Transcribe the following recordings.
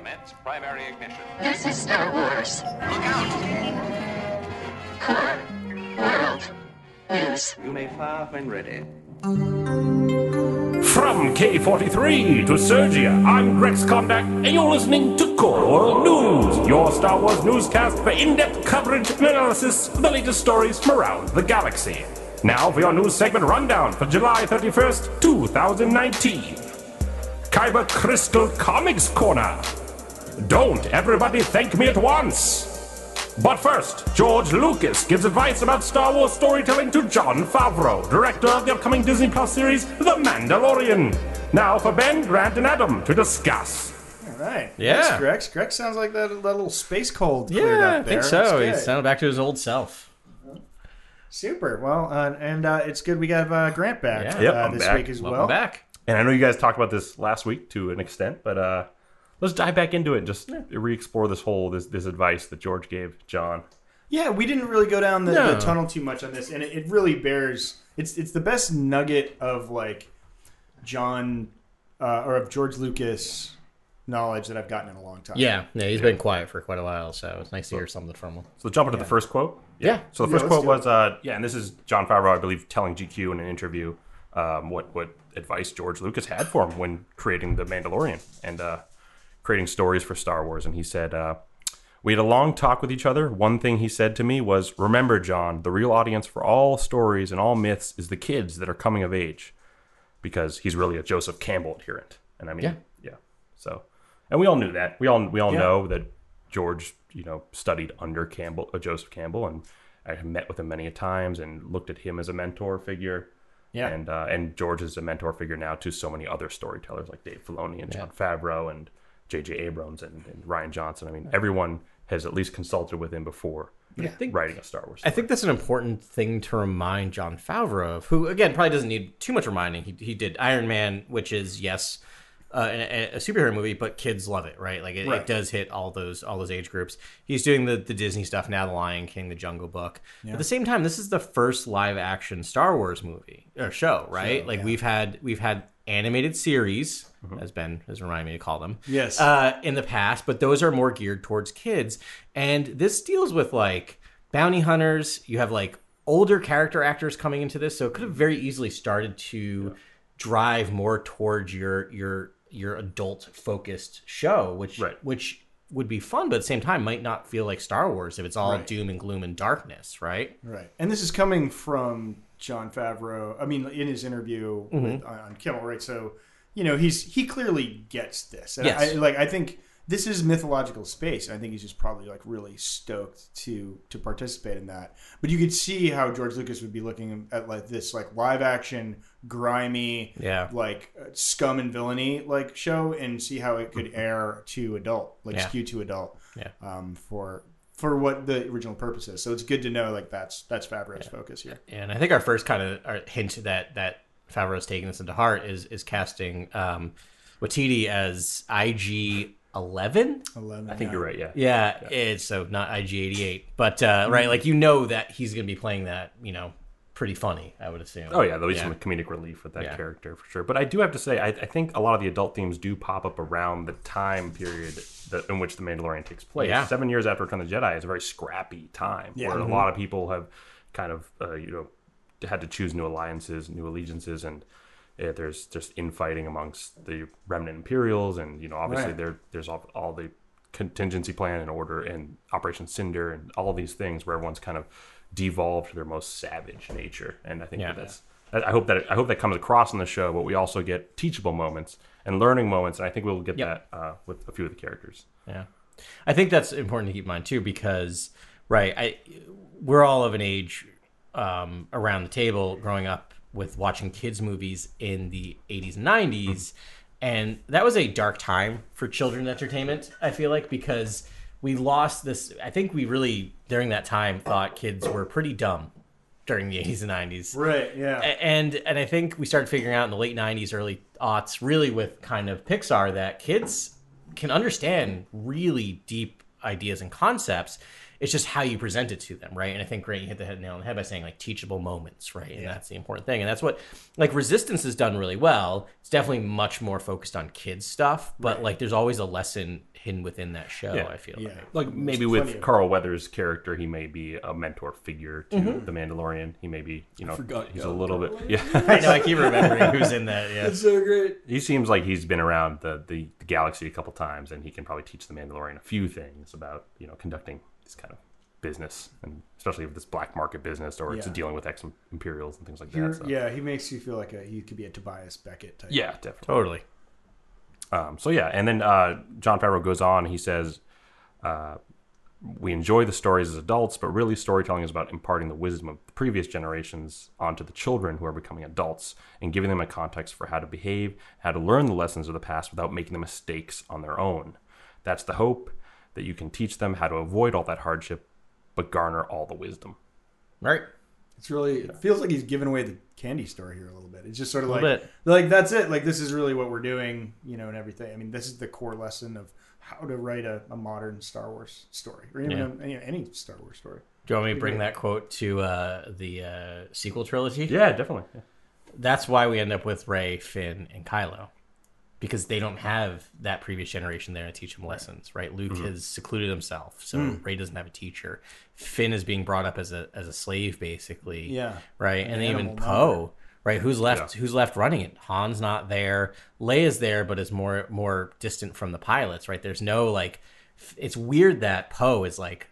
Commence primary ignition. This is Star Wars. Look out! Core World News. You may fire when ready. From K43 to Sergia, I'm Grex Kondak, and you're listening to Core World News, your Star Wars newscast for in-depth coverage and analysis of the latest stories from around the galaxy. Now for your news segment rundown for July 31st, 2019. Kyber Crystal Comics Corner. Don't everybody thank me at once. But first, George Lucas gives advice about Star Wars storytelling to Jon Favreau, director of the upcoming Disney Plus series The Mandalorian. Now for Ben, Grant, and Adam to discuss. All right. Yeah. Thanks, Grex. Grex sounds like that, that little space cold cleared Yeah, up I think so. That's He sounded back to his old self. Super. Well, uh, and uh, it's good we got uh, Grant back Yeah. Yep, uh, I'm this back. week as Welcome well. back. And I know you guys talked about this last week to an extent, but uh, let's dive back into it and just re-explore this whole this this advice that George gave John. Yeah, we didn't really go down the, No. the tunnel too much on this, and it, it really bears. It's it's the best nugget of like John uh, or of George Lucas knowledge that I've gotten in a long time. Yeah, yeah, he's been quiet for quite a while, so it's nice to hear something from him. So jump into the first quote. Yeah. So the Yeah, first quote was, uh, yeah, and this is Jon Favreau, I believe, telling GQ in an interview um, what what advice George Lucas had for him when creating the Mandalorian and uh, creating stories for Star Wars. And he said, uh, we had a long talk with each other. One thing he said to me was, "Remember, John, the real audience for all stories and all myths is the kids that are coming of age, because he's really a Joseph Campbell adherent." And I mean, Yeah. yeah. So, and we all knew that. We all we all Yeah. know that George, you know, studied under Campbell, uh, Joseph Campbell, and I have met with him many a times and looked at him as a mentor figure. Yeah. And uh, and George is a mentor figure now to so many other storytellers like Dave Filoni and Jon Favreau and J.J. Abrams and, and Rian Johnson. I mean, everyone has at least consulted with him before think- writing a Star Wars. I think that's an important thing to remind Jon Favreau of, who again probably doesn't need too much reminding. He, he did Iron Man, which is yes, uh, a, a superhero movie, but kids love it, right? Like it, Right. it does hit all those all those age groups. He's doing the the Disney stuff now, The Lion King, The Jungle Book. At the same time, this is the first live action Star Wars movie or show, right? like we've had we've had animated series, as Ben has reminded me to call them, Yes. uh, in the past, but those are more geared towards kids. And this deals with like bounty hunters. You have like older character actors coming into this, so it could have very easily started to drive more towards your your your adult focused show, which Right. which would be fun, but at the same time might not feel like Star Wars if it's all Right. doom and gloom and darkness, right? Right. And this is coming from Jon Favreau. I mean, in his interview Mm-hmm. with, on Kimmel, right? So, you know, he's he clearly gets this. And Yes. I, like, I think this is mythological space. I think he's just probably like really stoked to to participate in that. But you could see how George Lucas would be looking at like this like live action, grimy, Yeah. like uh, scum and villainy like show, and see how it could air to adult, like Yeah. skew to adult, Yeah. um, for for what the original purpose is. So it's good to know like that's that's Favreau's focus here. And I think our first kind of hint that that Favreau's taking this into heart is is casting um, Waititi as IG eleven. Eleven. I think you're right. Yeah. Yeah, it's so not IG eighty eight, but uh, right, like you know that he's going to be playing that, you know, pretty funny. I would assume. Oh yeah, there'll be Yeah. some comedic relief with that Yeah. character for sure. But I do have to say, I, I think a lot of the adult themes do pop up around the time period that, in which the Mandalorian takes place. Yeah. Seven years after Return of the Jedi is a very scrappy time Yeah. where Mm-hmm. a lot of people have kind of uh, you know had to choose new alliances, new allegiances, and uh, there's just infighting amongst the remnant Imperials, and you know obviously Right. there there's all, all the contingency plan and order and Operation Cinder and all these things where everyone's kind of devolved to their most savage nature. And I think Yeah. that that's I hope that I hope that comes across on the show, but we also get teachable moments and learning moments, and I think we'll get Yep. that uh, with a few of the characters. Yeah, I think that's important to keep in mind too, because right, I we're all of an age um, around the table growing up with watching kids movies in the 80s and 90s and that was a dark time for children entertainment i feel like because we lost this i think we really during that time thought kids were pretty dumb during the 80s and 90s Right. Yeah. and and I think we started figuring out in the late '90s, early aughts, really with kind of Pixar, that kids can understand really deep ideas and concepts. It's just how you present it to them, right? And I think Grant, you hit the head nail on the head by saying like teachable moments, right? And that's the important thing. And that's what like Resistance has done really well. It's definitely much more focused on kids stuff, but like there's always a lesson hidden within that show. Yeah. I feel Yeah. like. Like maybe plenty with Carl Weathers' character, he may be a mentor figure to Mm-hmm. the Mandalorian. He may be, you know, forgot he's you a little bit. Yeah, I know. I keep remembering who's in that. Yeah. so great. he seems like he's been around the, the the galaxy a couple times, and he can probably teach the Mandalorian a few things about you know conducting this kind of business, and especially if this black market business or it's dealing with ex Imperials and things like You're- that. So. Yeah, he makes you feel like a he could be a Tobias Beckett type. yeah, definitely. Totally. Um, so yeah, and then uh, Jon Favreau goes on. He says, uh, "We enjoy the stories as adults, but really, storytelling is about imparting the wisdom of the previous generations onto the children who are becoming adults and giving them a context for how to behave, how to learn the lessons of the past without making the mistakes on their own. That's the hope that you can teach them how to avoid all that hardship, but garner all the wisdom." Right. It's really it feels like he's giving away the candy store here a little bit. It's just sort of like bit. like that's it. Like this is really what we're doing, you know, and everything. I mean, this is the core lesson of how to write a, a modern Star Wars story, or even Yeah. a, any, any Star Wars story. Do you want me to bring that quote to uh, the uh, sequel trilogy? Yeah, definitely. Yeah. That's why we end up with Rey, Finn, and Kylo. Because they don't have that previous generation there to teach them lessons, right? Luke Mm-hmm. has secluded himself, so Mm. Rey doesn't have a teacher. Finn is being brought up as a as a slave, basically. Yeah. Right, and, even Poe, right? Who's left? Yeah. Who's left running it? Han's not there. Leia's there, but is more more distant from the pilots, right? There's no like. It's weird that Poe is like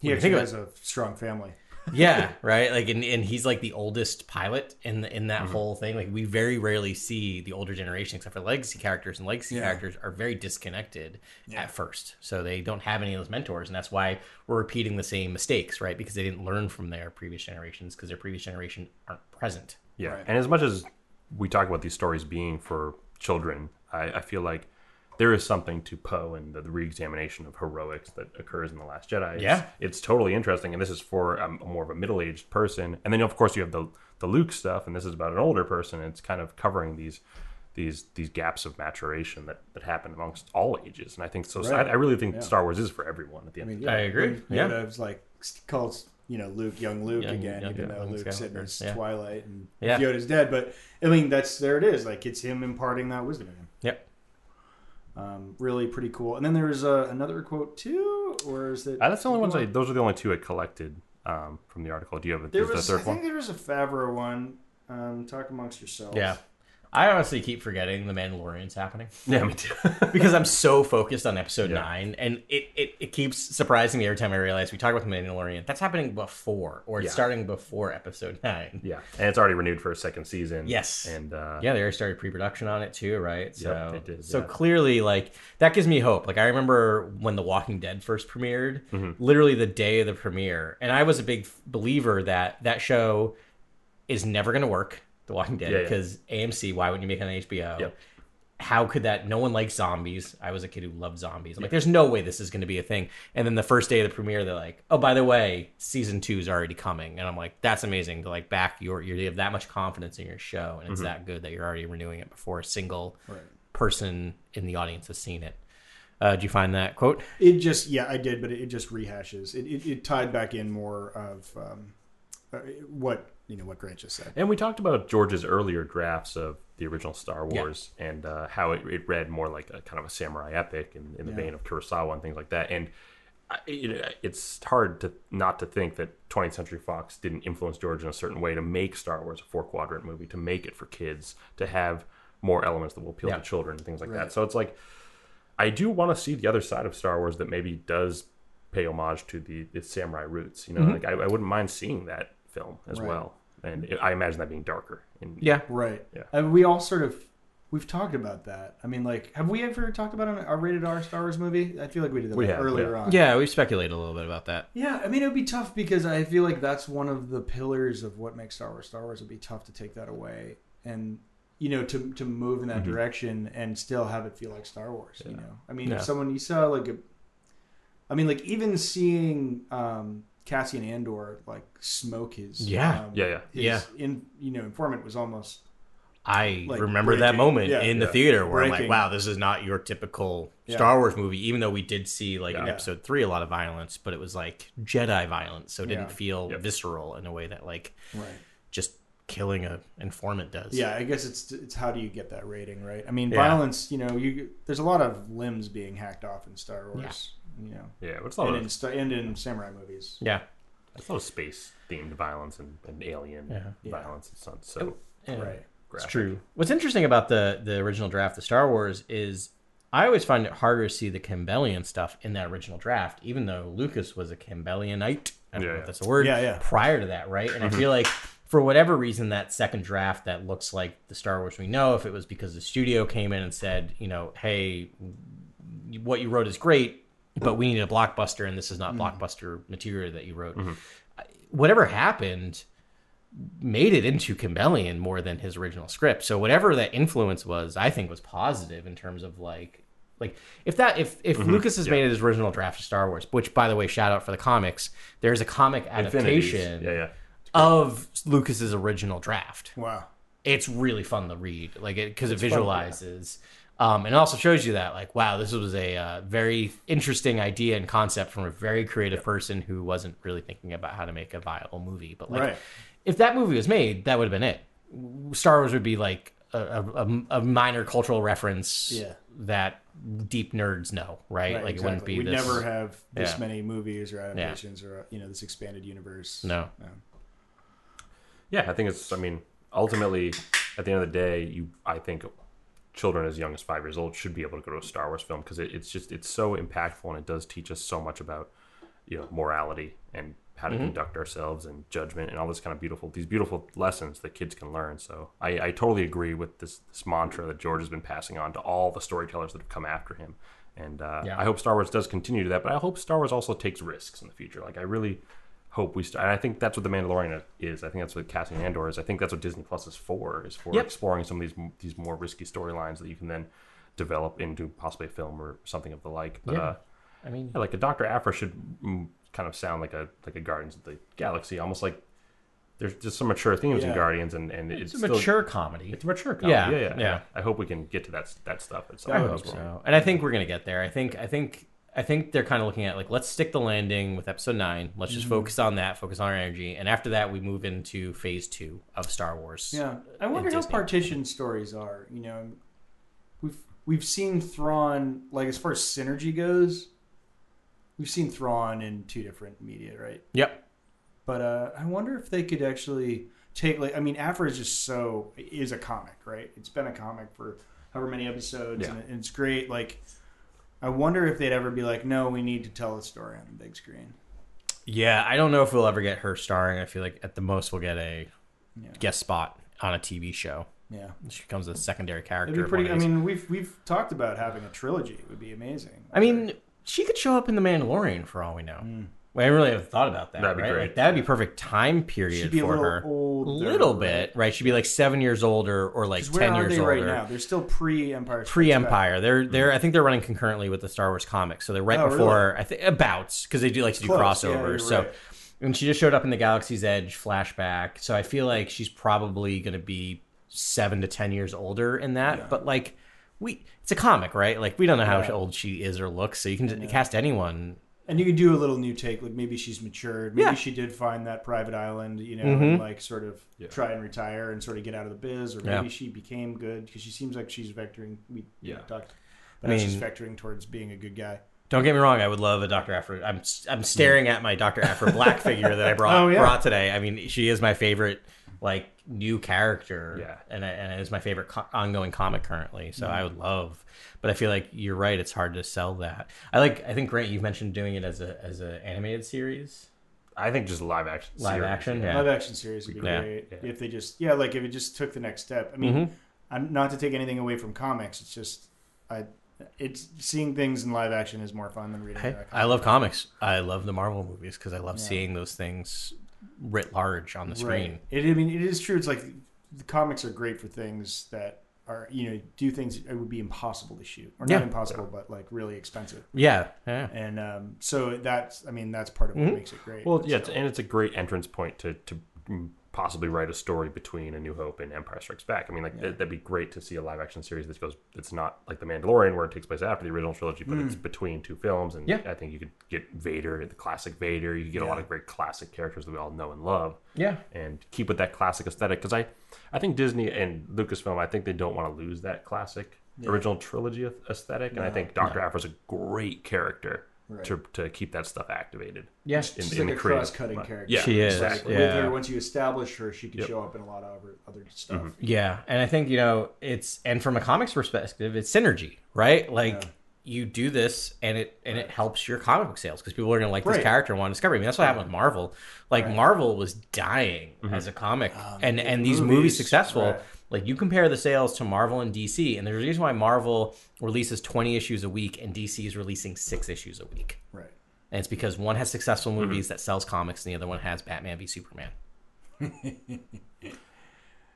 He actually has a strong family. Yeah, right. Like, and, and he's like the oldest pilot in the, in Mm-hmm. that whole thing. Like, we very rarely see the older generation, except for legacy characters, and legacy Yeah. characters are very disconnected at first, so they don't have any of those mentors, and that's why we're repeating the same mistakes, right? Because they didn't learn from their previous generations, because their previous generation aren't present. Yeah, and as much as we talk about these stories being for children, I, I feel like there is something to Poe and the, the re-examination of heroics that occurs in the Last Jedi. It's, Yeah. it's totally interesting, and this is for um, a, more of a middle-aged person, and then of course you have the the Luke stuff, and this is about an older person. It's kind of covering these these these gaps of maturation that that happen amongst all ages, and I think so. Right. I, I really think Yeah. Star Wars is for everyone at the end. I end. mean, I agree. when Yeah. Yoda was like calls you know Luke young Luke Young- again, young- even yeah, though young Luke's in Skywalker. his Yeah. twilight and Yeah. Yoda's dead. But I mean, that's there it is. Like it's him imparting that wisdom in him. Yep. Um, really pretty cool. And then there's uh, another quote too, or is it? Uh, that's the only ones. I, those are the only two I collected um, from the article. Do you have a, There was, the I third think there was a Favreau one. Um, talk amongst yourselves. Yeah. I honestly keep forgetting the Mandalorian's happening. Yeah, me too. because I'm so focused on episode Yeah. nine, and it, it, it keeps surprising me every time I realize we talk about the Mandalorian. That's happening before, or it's Yeah. starting before episode nine. Yeah, and it's already renewed for a second season. Yes. and uh, Yeah, they already started pre-production on it too, right? So, they did, so yeah. clearly, like that gives me hope. Like I remember when The Walking Dead first premiered, Mm-hmm. literally the day of the premiere, and I was a big believer that that show is never going to work. The Walking Dead Yeah, yeah. because AMC. Why wouldn't you make it on HBO? Yep. How could that? No one likes zombies. I was a kid who loved zombies. I'm like, there's no way this is going to be a thing. And then the first day of the premiere, they're like, oh, by the way, season two is already coming. And I'm like, that's amazing to like back your, you have that much confidence in your show, and Mm-hmm. it's that good that you're already renewing it before a single Right. person in the audience has seen it. Uh, did you find that quote? It just yeah, I did, but it, it just rehashes. It, it, it tied back in more of um, uh, what you know what Grant just said. And we talked about George's earlier drafts of the original Star Wars and uh, how it, it read more like a kind of a samurai epic in, in the Yeah. vein of Kurosawa and things like that. And I- it, it's hard to not to think that 20th Century Fox didn't influence George in a certain way to make Star Wars a four quadrant movie, to make it for kids, to have more elements that will appeal Yeah. to children and things like Right. that. So it's like I do want to see the other side of Star Wars that maybe does pay homage to the, the samurai roots. You know, like I, I wouldn't mind seeing that film as Right. well. And it, I imagine that being darker. In, Yeah. Right. Yeah. And we all sort of we've talked about that. I mean, like, have we ever talked about an- a rated R Star Wars movie? I feel like we did that We like, have, earlier yeah. on. Yeah, we've speculated a little bit about that. Yeah, I mean, it would be tough because I feel like that's one of the pillars of what makes Star Wars Star Wars. It'd be tough to take that away and you know to to move in that Mm-hmm. direction and still have it feel like Star Wars. You know, I mean, Yeah. if someone you saw like a, I mean, like even seeing um, Cassian Andor like smoke his Yeah. um, Yeah, yeah. his Yeah. in you know informant was almost I Like, remember that moment yeah, in the yeah. theater where I'm like, wow, this is not your typical Yeah. Star Wars movie, even though we did see like in episode three a lot of violence, but it was like Jedi violence, so it didn't Yeah. feel Yep. visceral in a way that like right. just killing a informant does. Yeah, I guess it's it's how do you get that rating, right? I mean, Yeah. violence. You know, you there's a lot of limbs being hacked off in Star Wars. You know, Yeah, but it's a lot and of in, sta- and in samurai movies. Yeah. it's a lot of space themed violence and, and alien Yeah. violence and stuff. So oh, Yeah. Right. It's graphic. true. What's interesting about the the original draft of Star Wars is I always find it harder to see the Campbellian stuff in that original draft, even though Lucas was a Campbellianite. I don't know Yeah, if yeah. that's a word. Yeah, yeah. Prior to that, right? And I feel like for whatever reason, that second draft that looks like the Star Wars we know, if it was because the studio came in and said, you know, hey, what you wrote is great, but we need a blockbuster, and this is not hmm. blockbuster material that you wrote. Mm-hmm. I- Whatever happened made it into Campbellian more than his original script. So whatever that influence was, I think was positive in terms of like like if that if if mm-hmm. Lucas has made his original draft of Star Wars, which by the way, shout out for the comics, there's a comic adaptation Yeah, yeah. of Lucas's original draft Wow. it's really fun to read like it because it fun, yeah. visualizes um, and it also shows you that like wow this was a uh, very interesting idea and concept from a very creative person who wasn't really thinking about how to make a viable movie but like Right. if that movie was made that would have been it star wars would be like a, a, a- a minor cultural reference Yeah. that deep nerds know right, Right, like it wouldn't be We'd this never have this Yeah. many movies or adaptations or you know this expanded universe. no Yeah, I think it's. I mean, ultimately, at the end of the day, you. I think children as young as five years old should be able to go to a Star Wars film because it, it's just it's so impactful and it does teach us so much about you know morality and how to conduct ourselves and judgment and all this kind of beautiful these beautiful lessons that kids can learn. So I, I totally agree with this this mantra that George has been passing on to all the storytellers that have come after him. And uh, Yeah. I hope Star Wars does continue to that, but I hope Star Wars also takes risks in the future. Like I really hope we. St- and I think that's what the Mandalorian is. I think that's what Cassian Andor is. I think that's what Disney Plus is for. Is for Yep. exploring some of these these more risky storylines that you can then develop into possibly a film or something of the like. But Yeah. uh, i mean yeah, like a Doctor Aphra should mm, kind of sound like a like a Guardians of the Galaxy, almost like there's just some mature themes in Guardians, and and it's, it's a still- mature comedy It's a mature comedy. Yeah, Yeah, yeah, yeah, yeah. I hope we can get to that that stuff at some I hope so. And I think we're gonna get there. I think I think I think they're kind of looking at like let's stick the landing with episode nine. Let's just focus on that, focus on our energy, and after that we move into phase two of Star Wars. Yeah, I wonder how Disney. partition stories are. You know, we've we've seen Thrawn like as far as synergy goes. We've seen Thrawn in two different media, right? Yep. But uh, I wonder if they could actually take like I mean, Aphra is just so is a comic, right? It's been a comic for however many episodes, Yeah. and it's great. Like, I wonder if they'd ever be like, no, we need to tell the story on the big screen. Yeah, I don't know if we'll ever get her starring. I feel like at the most we'll get a Yeah. guest spot on a TV show. Yeah, She becomes a secondary character. it'd be pretty. I mean, we've we've talked about having a trilogy. It would be amazing. I mean, she could show up in the Mandalorian for all we know. Mm. Well, I really haven't thought about that. That'd be right? great. Like that'd be perfect time period She'd be a for little her. older, a little bit, right? She'd be like seven years older or like 'Cause where ten are years they older. right now? They're still pre Empire. Pre Empire, they're they're. I think they're running concurrently with the Star Wars comics, so they're right Mm-hmm. Oh, before. I think about because they do like to do Close, yeah, crossovers. you're so, right. and she just showed up in the Galaxy's Edge flashback. So I feel like she's probably going to be seven to ten years older in that. But like we, it's a comic, right? Like we don't know how Yeah. old she is or looks, so you can cast anyone. And you can do a little new take, like maybe she's matured. Maybe Yeah. she did find that private island, you know, Mhm. and like sort of Yeah. try and retire and sort of get out of the biz, or maybe Yeah. she became good because she seems like she's vectoring. We Yeah. yeah. talked, but I now she's vectoring towards being a good guy. Don't get me wrong, I would love a Doctor Aphra. I'm I'm staring at my Doctor Aphra Black figure that I brought Oh, yeah. brought today. I mean, she is my favorite like new character, Yeah. and and it is my favorite co- ongoing comic currently. So Mm-hmm. I would love, but I feel like you're right. It's hard to sell that. I like. I think Grant, you've mentioned doing it as a as an animated series, I think just live action. live series, action. yeah. Yeah, Live action series would be Yeah. great Yeah. if they just yeah, like if it just took the next step. I mean, Mhm. I'm not to take anything away from comics. It's just I, it's seeing things in live action is more fun than reading. Hey. I love comics. I love the Marvel movies because I love Yeah. seeing those things writ large on the screen. Right. It, I mean, it is true. It's like the comics are great for things that are, you know, do things it would be impossible to shoot, or Yeah. not impossible, but like really expensive. Yeah, yeah. And um, so that's, I mean, that's part of what Mhm. makes it great. Well, yeah, it's, and it's a great entrance point to to mm, possibly write a story between A New Hope and Empire Strikes Back. I mean, like that, that'd be great to see a live action series that goes. It's not like The Mandalorian where it takes place after the original trilogy, but it's mm. between two films. And Yeah. I think you could get Vader, the classic Vader. You could get a lot of very classic characters that we all know and love. Yeah. and keep with that classic aesthetic because I, I think Disney and Lucasfilm, I think they don't want to lose that classic original trilogy aesthetic, and I think Doctor Aphra's a great character to to keep that stuff activated. Yeah. in, She's in like the a creative- cross-cutting character. Yeah, She is, Like, exactly. with her, once you establish her, she can Yep. show up in a lot of other, other stuff. Mm-hmm. Yeah, and I think you know it's and from a comics perspective, it's synergy, right? Like you do this, and it and it helps your comic book sales because people are gonna like this character and want to discover. I mean, that's what happened with Marvel. Like Marvel was dying mm-hmm. as a comic, um, and and these movies, movies, successful. Right. Like you compare the sales to Marvel and DC, and there's a reason why Marvel releases 20 issues a week and DC is releasing six issues a week. Right. And it's because one has successful mm-hmm. movies that sells comics, and the other one has Batman v Superman.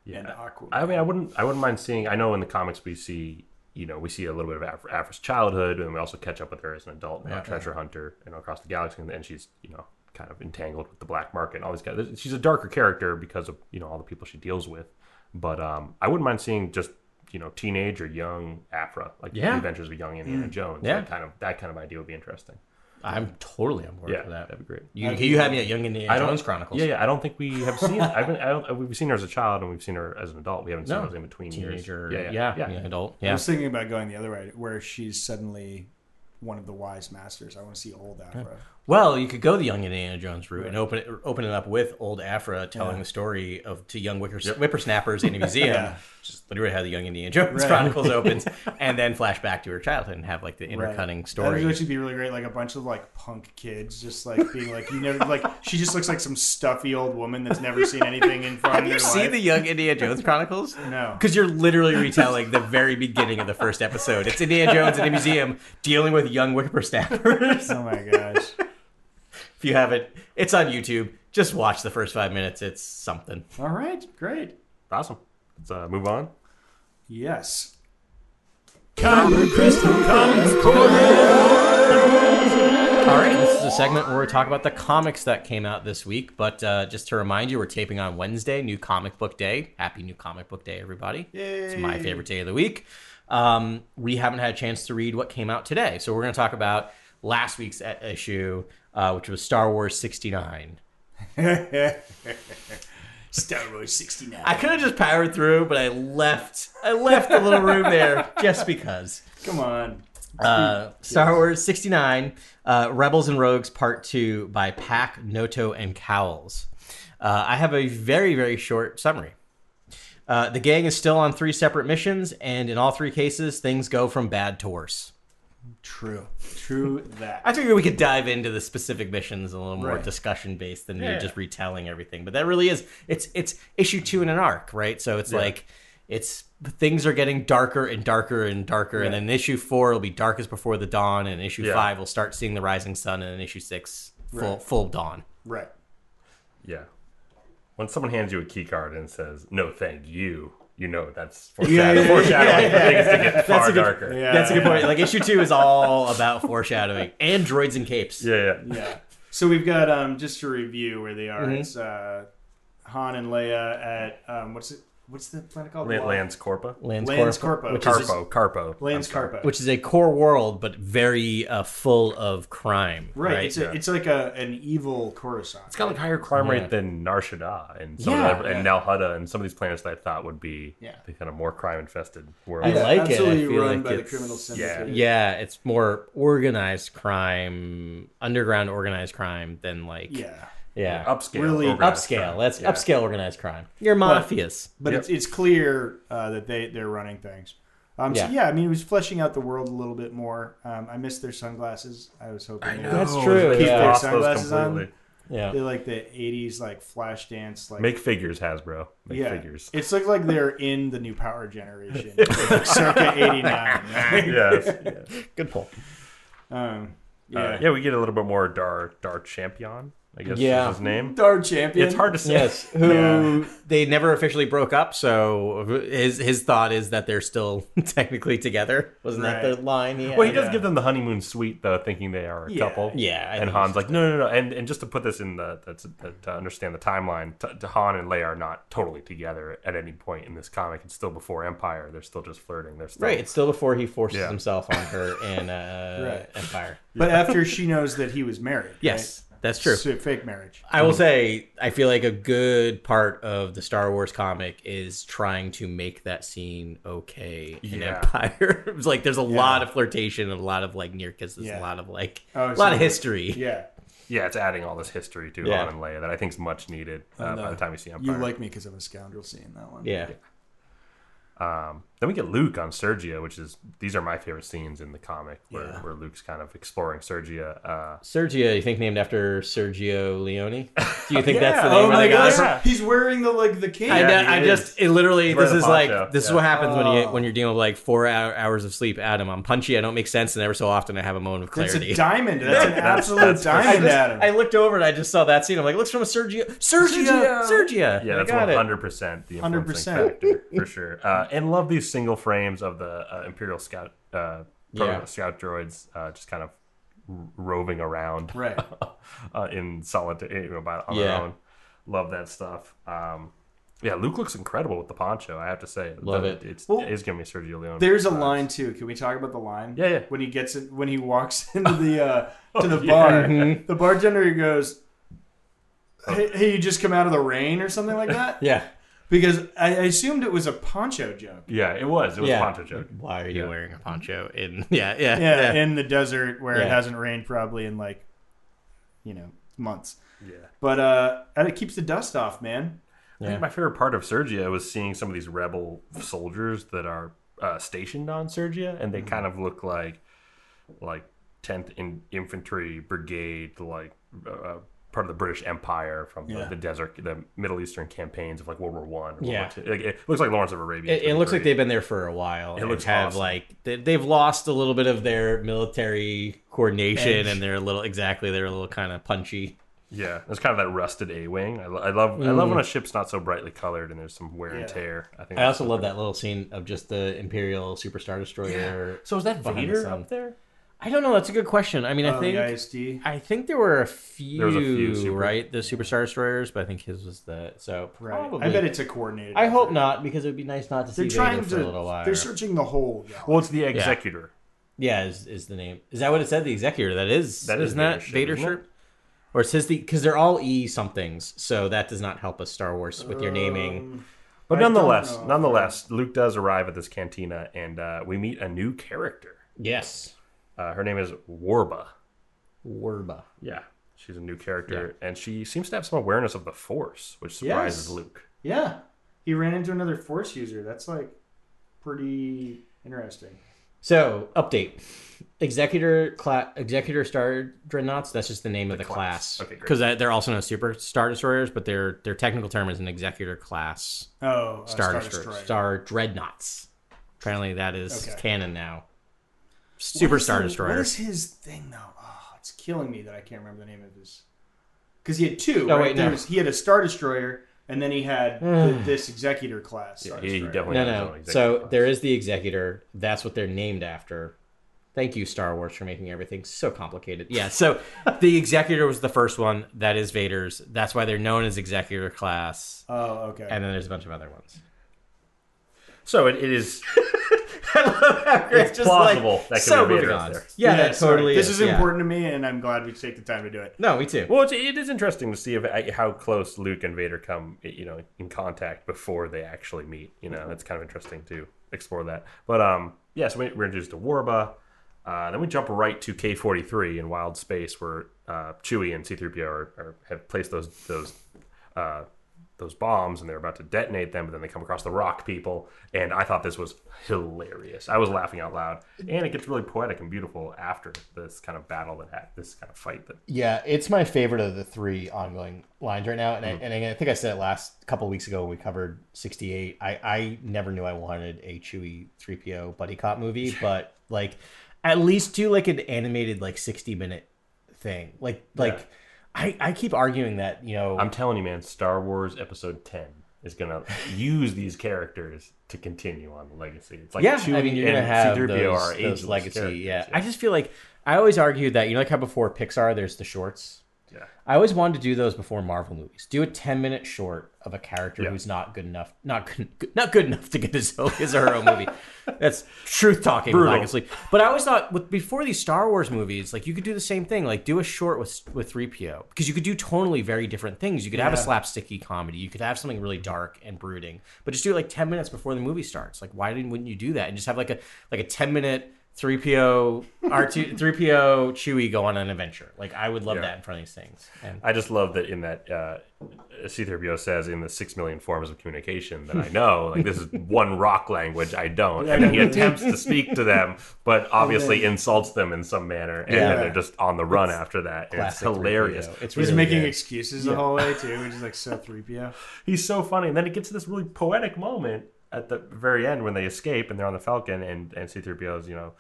Yeah, And Aquaman. I mean, I wouldn't, I wouldn't mind seeing. I know in the comics we see, you know, we see a little bit of Af- Aphra's childhood, and we also catch up with her as an adult now, treasure hunter, and across the galaxy, and then she's, you know, kind of entangled with the black market and all these guys. She's a darker character because of you know all the people she deals with, but um, I wouldn't mind seeing just you know teenage or young Aphra, like Yeah. the Adventures of Young Indiana Jones. Yeah. that kind of that kind of idea would be interesting. I'm totally on board Yeah, for that. that'd be great. You, you had me at Young Indiana I don't- Jones Chronicles. Yeah, yeah. I don't think we have seen. I've been. I don't. We've seen her as a child, and we've seen her as an adult. We haven't seen No. those in between teenager, years. yeah, yeah, young adult, Yeah. I was thinking about going the other way, where she's suddenly one of the wise masters. I want to see old Aphra. Well, you could go the young Indiana Jones route and open it, open it up with old Aphra telling the story of to young whippers, whippersnappers in a museum. Yeah. Just literally how the Young Indiana Jones Right. Chronicles opens, and then flash back to her childhood and have like the intercutting story. That would actually be really great. Like a bunch of like punk kids, just like being like you never like. She just looks like some stuffy old woman that's never seen anything in front Have of you seen the Young Indiana Jones Chronicles? No. Because you're literally retelling the very beginning of the first episode. It's Indiana Jones in a museum dealing with young whippersnappers. Oh my gosh. If you haven't, it's on YouTube. Just watch the first five minutes. It's something. All right, great. Awesome. Let's uh, move on. Yes. All right, this is a segment where we talk about the comics that came out this week. But uh, just to remind you, we're taping on Wednesday, New Comic Book Day. Happy New Comic Book Day, everybody! It's my favorite day of the week. Um, we haven't had a chance to read what came out today, so we're going to talk about last week's issue, uh, which was Star Wars '69. Star Wars sixty nine. I could have just powered through, but I left. I left a little room there just because. Come on. Uh, Star Wars 69, uh, Rebels and Rogues Part 2 by Pak, Noto, and Cowles. Uh, I have a very, very short summary. Uh, the gang is still on three separate missions, and in all three cases, things go from bad to worse. True. True that. I figured we could dive into the specific missions a little more Right. discussion based than Yeah. just retelling everything. But that really is it's it's issue two in an arc, right? So it's like it's things are getting darker and darker and darker, and then issue four will be darkest before the dawn, and issue Yeah. five will start seeing the rising sun, and then issue six full Right. full dawn. right. Yeah. When someone hands you a key card and says, no, thank you, you know that's Yeah, foreshadowing. yeah, foreshadowing for things to get far a good- darker. Yeah. That's a good point. Like issue two is all about foreshadowing and droids and capes. Yeah, yeah. Yeah. So we've got um just to review where they are. Mm-hmm. It's uh Han and Leia at um what's it what's the planet called? La- Lance Corpa. Lands Lance Corp- Corpo. which is Carpo. Carpo. Lance I'm sorry. Carpa. which is a core world, but very uh, full of crime. right. Right. It's a, it's like a an evil Coruscant. It's got like higher crime Yeah. rate than Nar Shaddaa and some Yeah. of the, and Nal Hutta and some of these planets that I thought would be Yeah. the kind of more crime infested world. I like it. I absolutely feel run like by the criminal syndicate. Yeah. Yeah, it's more organized crime, underground organized crime than like Yeah. Yeah, upscale. Really upscale. crime. Let's Yeah. upscale organized crime. You're mafias. But Yep. it's it's clear uh, that they they're running things. Um, Yeah. So yeah, I mean, it was fleshing out the world a little bit more. Um, I missed their sunglasses. I was hoping I know. That's true, Keep yeah. lost those Sunglasses on. Yeah, they like the '80s like flash dance like Make figures, Hasbro. Make yeah. figures. It's looked like they're in the new Power Generation, like circa '89. Right? yes. yes. good pull. Um, Yeah. yeah. yeah, we get a little bit more Dar Dar Champion. I guess Yeah. is his name. Our champion. It's hard to say. Yes, who they never officially broke up. So his his thought is that they're still technically together. Wasn't that Right. the line? He? Well, he does Yeah. give them the honeymoon suite though, thinking they are a Yeah. couple. Yeah, I and Han's like, no, no, no, and and just to put this in the, that's to understand the timeline, t- to Han and Leia are not totally together at any point in this comic. It's still before Empire. They're still just flirting. They're still right. It's still before he forces Yeah. himself on her in uh, Right. Empire. But after she knows that he was married. Yes, that's right? true. So, fake marriage. I will say, I feel like a good part of the Star Wars comic is trying to make that scene okay in Yeah. Empire. it's like there's a lot of flirtation and a lot of like near kisses, Yeah. a lot of like Oh, a so- lot of history. Yeah. yeah, it's adding all this history to Yeah. Han and Leia that I think is much needed uh, And, by the time you see Empire. You like me because I'm a scoundrel seeing that one. Yeah. Um, then we get Luke on Sergia, which is these are my favorite scenes in the comic, where, Yeah. where Luke's kind of exploring Sergia. Uh, Sergio, you think named after Sergio Leone? Do you think that's the name Oh of my the gosh. Yeah. He's wearing the like the cape. I, Yeah, I he just it literally wearing this is like poncho, this is what happens when you Oh. when you're dealing with like four hour, hours of sleep. Adam, I'm punchy. I don't make sense, and ever so often I have a moment of That's clarity. a diamond. That's an That's- absolute that's- I, diamond, just, Adam. I looked over and I just saw that scene. I'm like, looks from a Sergio, Sergio, Sergio. Sergio. Yeah, that's that's got one it. hundred percent the influencing 100%. factor for sure. Uh, and love these single frames of the uh, Imperial Scout uh, Yeah. Scout droids, uh, just kind of roving around right. uh, in solitary, you know, by, on Yeah. their own. Love that stuff. Um, yeah, Luke looks incredible with the poncho. I have to say, Love The- it. It's Well, it is giving me Sergio Leone. There's a vibes. line too. Can we talk about the line? Yeah, yeah. When he gets it, when he walks into the uh, to the yeah. bar, Mm-hmm. the bartender he goes, hey, "Hey, you just come out of the rain or something like that." Yeah, Because I, I assumed it was a poncho joke. Yeah, it was. It was yeah. a poncho joke. Why are you Yeah. wearing a poncho? In yeah, yeah, Yeah, in the desert where it Yeah. hasn't rained probably in like, you know, months. Yeah. But uh, and it keeps the dust off, man. I think my favorite part of Sergia was seeing some of these rebel soldiers that are uh, stationed on Sergia, and they Mm-hmm. kind of look like like 10th in Infantry Brigade, like uh, part of the British Empire from the, Yeah. the desert, the Middle Eastern campaigns of like World War One. Yeah. War Like, it looks like Lawrence of Arabia. It, it looks like they've been there for a while. It looks have awesome. like they, they've lost a little bit of their military coordination, Edge. and they're a little exactly they're a little kind of punchy. Yeah, it's kind of that rusted A wing. I, I love I love when a mm. ship's not so brightly colored and there's some wear and Yeah. tear. I think. I also love that little scene of just the Imperial Super Star Destroyer. So is that Vader up there? I don't know. That's a good question. I mean, I Oh, think ISD. I think there were a few, There was a few super- right? The superstar Destroyers, but I think his was the so Right. probably. I bet it's a coordinated. I hope not because it would be nice not to see They're Vader trying for a little to. while. They're searching the whole. galaxy. Well, it's the executor. Yeah, is, is the name? Is that what it said? The Executor. That is. That is isn't that Vader shirt? Or is his the? Because they're all E somethings, so that does not help us Star Wars with your naming. Um, But nonetheless, nonetheless, Luke does arrive at this cantina, and uh, we meet a new character. Yes, Uh, her name is Warba. Warba. Yeah, she's a new character, and she seems to have some awareness of the Force, which surprises Yes. Luke. Yeah, he ran into another Force user. That's like pretty interesting. So update. Executor class, Executor Star Dreadnoughts. That's just the name of the class. class. Okay. Because they're also known as Super Star Destroyers, but their their technical term is an Executor class Oh, uh, Star, Star Destroyer. Destroyer. Star Dreadnoughts. Apparently, that is Okay. canon now. What Super Star the- Destroyer. What is his thing though? Oh, it's killing me that I can't remember the name of his. Because he had two. Oh, right? wait, no. Was- he had a Star Destroyer, and then he had the, hmm. this Executor class. Star he definitely No, has his own no. So class. there is the Executor. That's what they're named after. Thank you, Star Wars, for making everything so complicated. Yeah. So the Executor was the first one. That is Vader's. That's why they're known as Executor class. Oh, okay. And then there's a bunch of other ones. So it, it is. it's just plausible like- that could so be moving Vader on. there. Yeah, that totally. This is, is yeah. important to me, and I'm glad we take the time to do it. No, me too. Well, it's, it is interesting to see if, uh, how close Luke and Vader come, you know, in contact before they actually meet. You know, it's kind of interesting to explore that. But um, yeah, so we- we're introduced to Warba. Uh, then we jump right to K43 in Wild Space, where uh, Chewie and C-3PO are, are, have placed those those uh, those bombs, and they're about to detonate them. But then they come across the Rock people, and I thought this was hilarious. I was laughing out loud, and it gets really poetic and beautiful after this kind of battle that had this kind of fight that Yeah, it's my favorite of the three ongoing lines right now, and Mm-hmm. I, and I think I said it last couple weeks ago when we covered sixty eight. I I never knew I wanted a Chewie three PO buddy cop movie, but like at least do like an animated like sixty minute thing, like like. I, I keep arguing that you know I'm telling you, man, Star Wars Episode 10 is gonna use these characters to continue on the legacy. It's like yeah, Chewie I mean, you're gonna have C-3PO those, those legacy. characters, Yeah. I just feel like I always argued that you know, like how before Pixar, there's the shorts. Yeah. I always wanted to do those before Marvel movies. Do a 10 minute short of a character Yeah. who's not good enough, not good, not good enough to get his, his or her own movie. That's truth talking, Brutal. obviously. But I always thought with before these Star Wars movies, like you could do the same thing, like do a short with with 3PO because you could do tonally very different things. You could have a slapsticky comedy, you could have something really dark and brooding, but just do it like 10 minutes before the movie starts. Like why didn't wouldn't you do that and just have like a like a 10 minute 3PO R2 3PO Chewie go on an adventure. Like I would love Yeah. that in front of these things. And I just love that in that uh, C-3PO says in the six million forms of communication that I know, like this is one rock language I don't, and then he attempts to speak to them, but obviously insults them in some manner, and Yeah. then they're just on the run after that. And it's hilarious. 3PO. It's He's making good. excuses the whole way too, which is like so 3PO. He's so funny, and then it gets to this really poetic moment at the very end when they escape and they're on the Falcon, and and C-3PO is you know,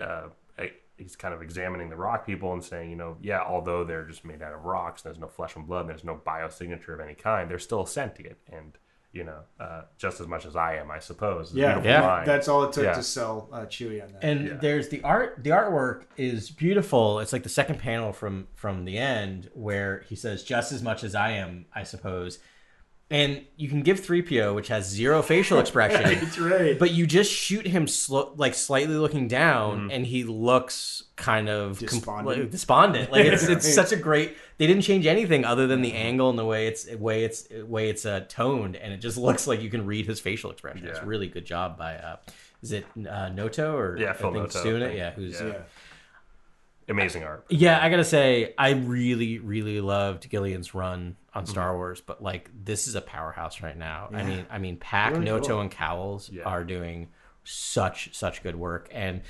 uh, he's kind of examining the rock people and saying, you know, yeah, although they're just made out of rocks, and there's no flesh and blood, and there's no biosignature of any kind, they're still sentient, and you know, uh, just as much as I am, I suppose. Yeah, Yeah. line. That's all it took Yeah. to sell uh, Chewie on that. and Yeah. there's the art the artwork is beautiful it's like the second panel from from the end where he says just as much as i am i suppose and you can give 3po which has zero facial expression That's right. but you just shoot him slow, like slightly looking down and he looks kind of com- Despondent. like, despondent like it's, it's such a great they didn't change anything other than the angle and the way it's way it's way it's uh, toned and it just looks like you can read his facial expression it's a really good job by uh is it uh, Noto or Yeah, I Phil think Noto, doing I think. yeah who's Yeah. Yeah. amazing art. yeah, I gotta say, I really, really loved Gillen's run on Mm-hmm. Star Wars, but like this is a powerhouse right now. I mean, I mean, Pak, Really Noto, cool. and Cowles Yeah. are doing such such good work, and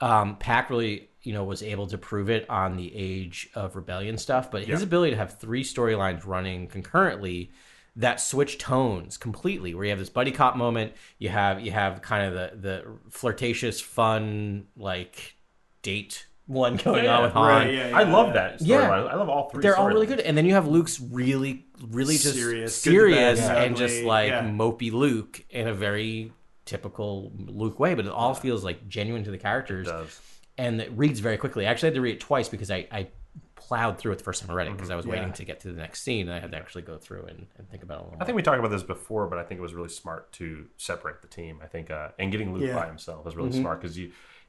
um, Pak really, you know, was able to prove it on the Age of Rebellion stuff. But his Yeah. ability to have three storylines running concurrently that switch tones completely where you have this buddy cop moment you have you have kind of the the flirtatious fun like date one going Yeah, on with Han. right, yeah, yeah. I love that storyline. Yeah. I love all three. They're all really storylines. good, and then you have Luke's really, really just Serious, serious, bad, and just like yeah. mopey Luke in a very typical Luke way, but it all feels like genuine to the characters, It does. and it reads very quickly. I actually had to read it twice because I, I plowed through it the first time I read it because I was Yeah. waiting to get to the next scene, and I had to actually go through and, and think about it a little. I think we talked about this before, but I think it was really smart to separate the team. I think, uh, and getting Luke Yeah. by himself was really smart because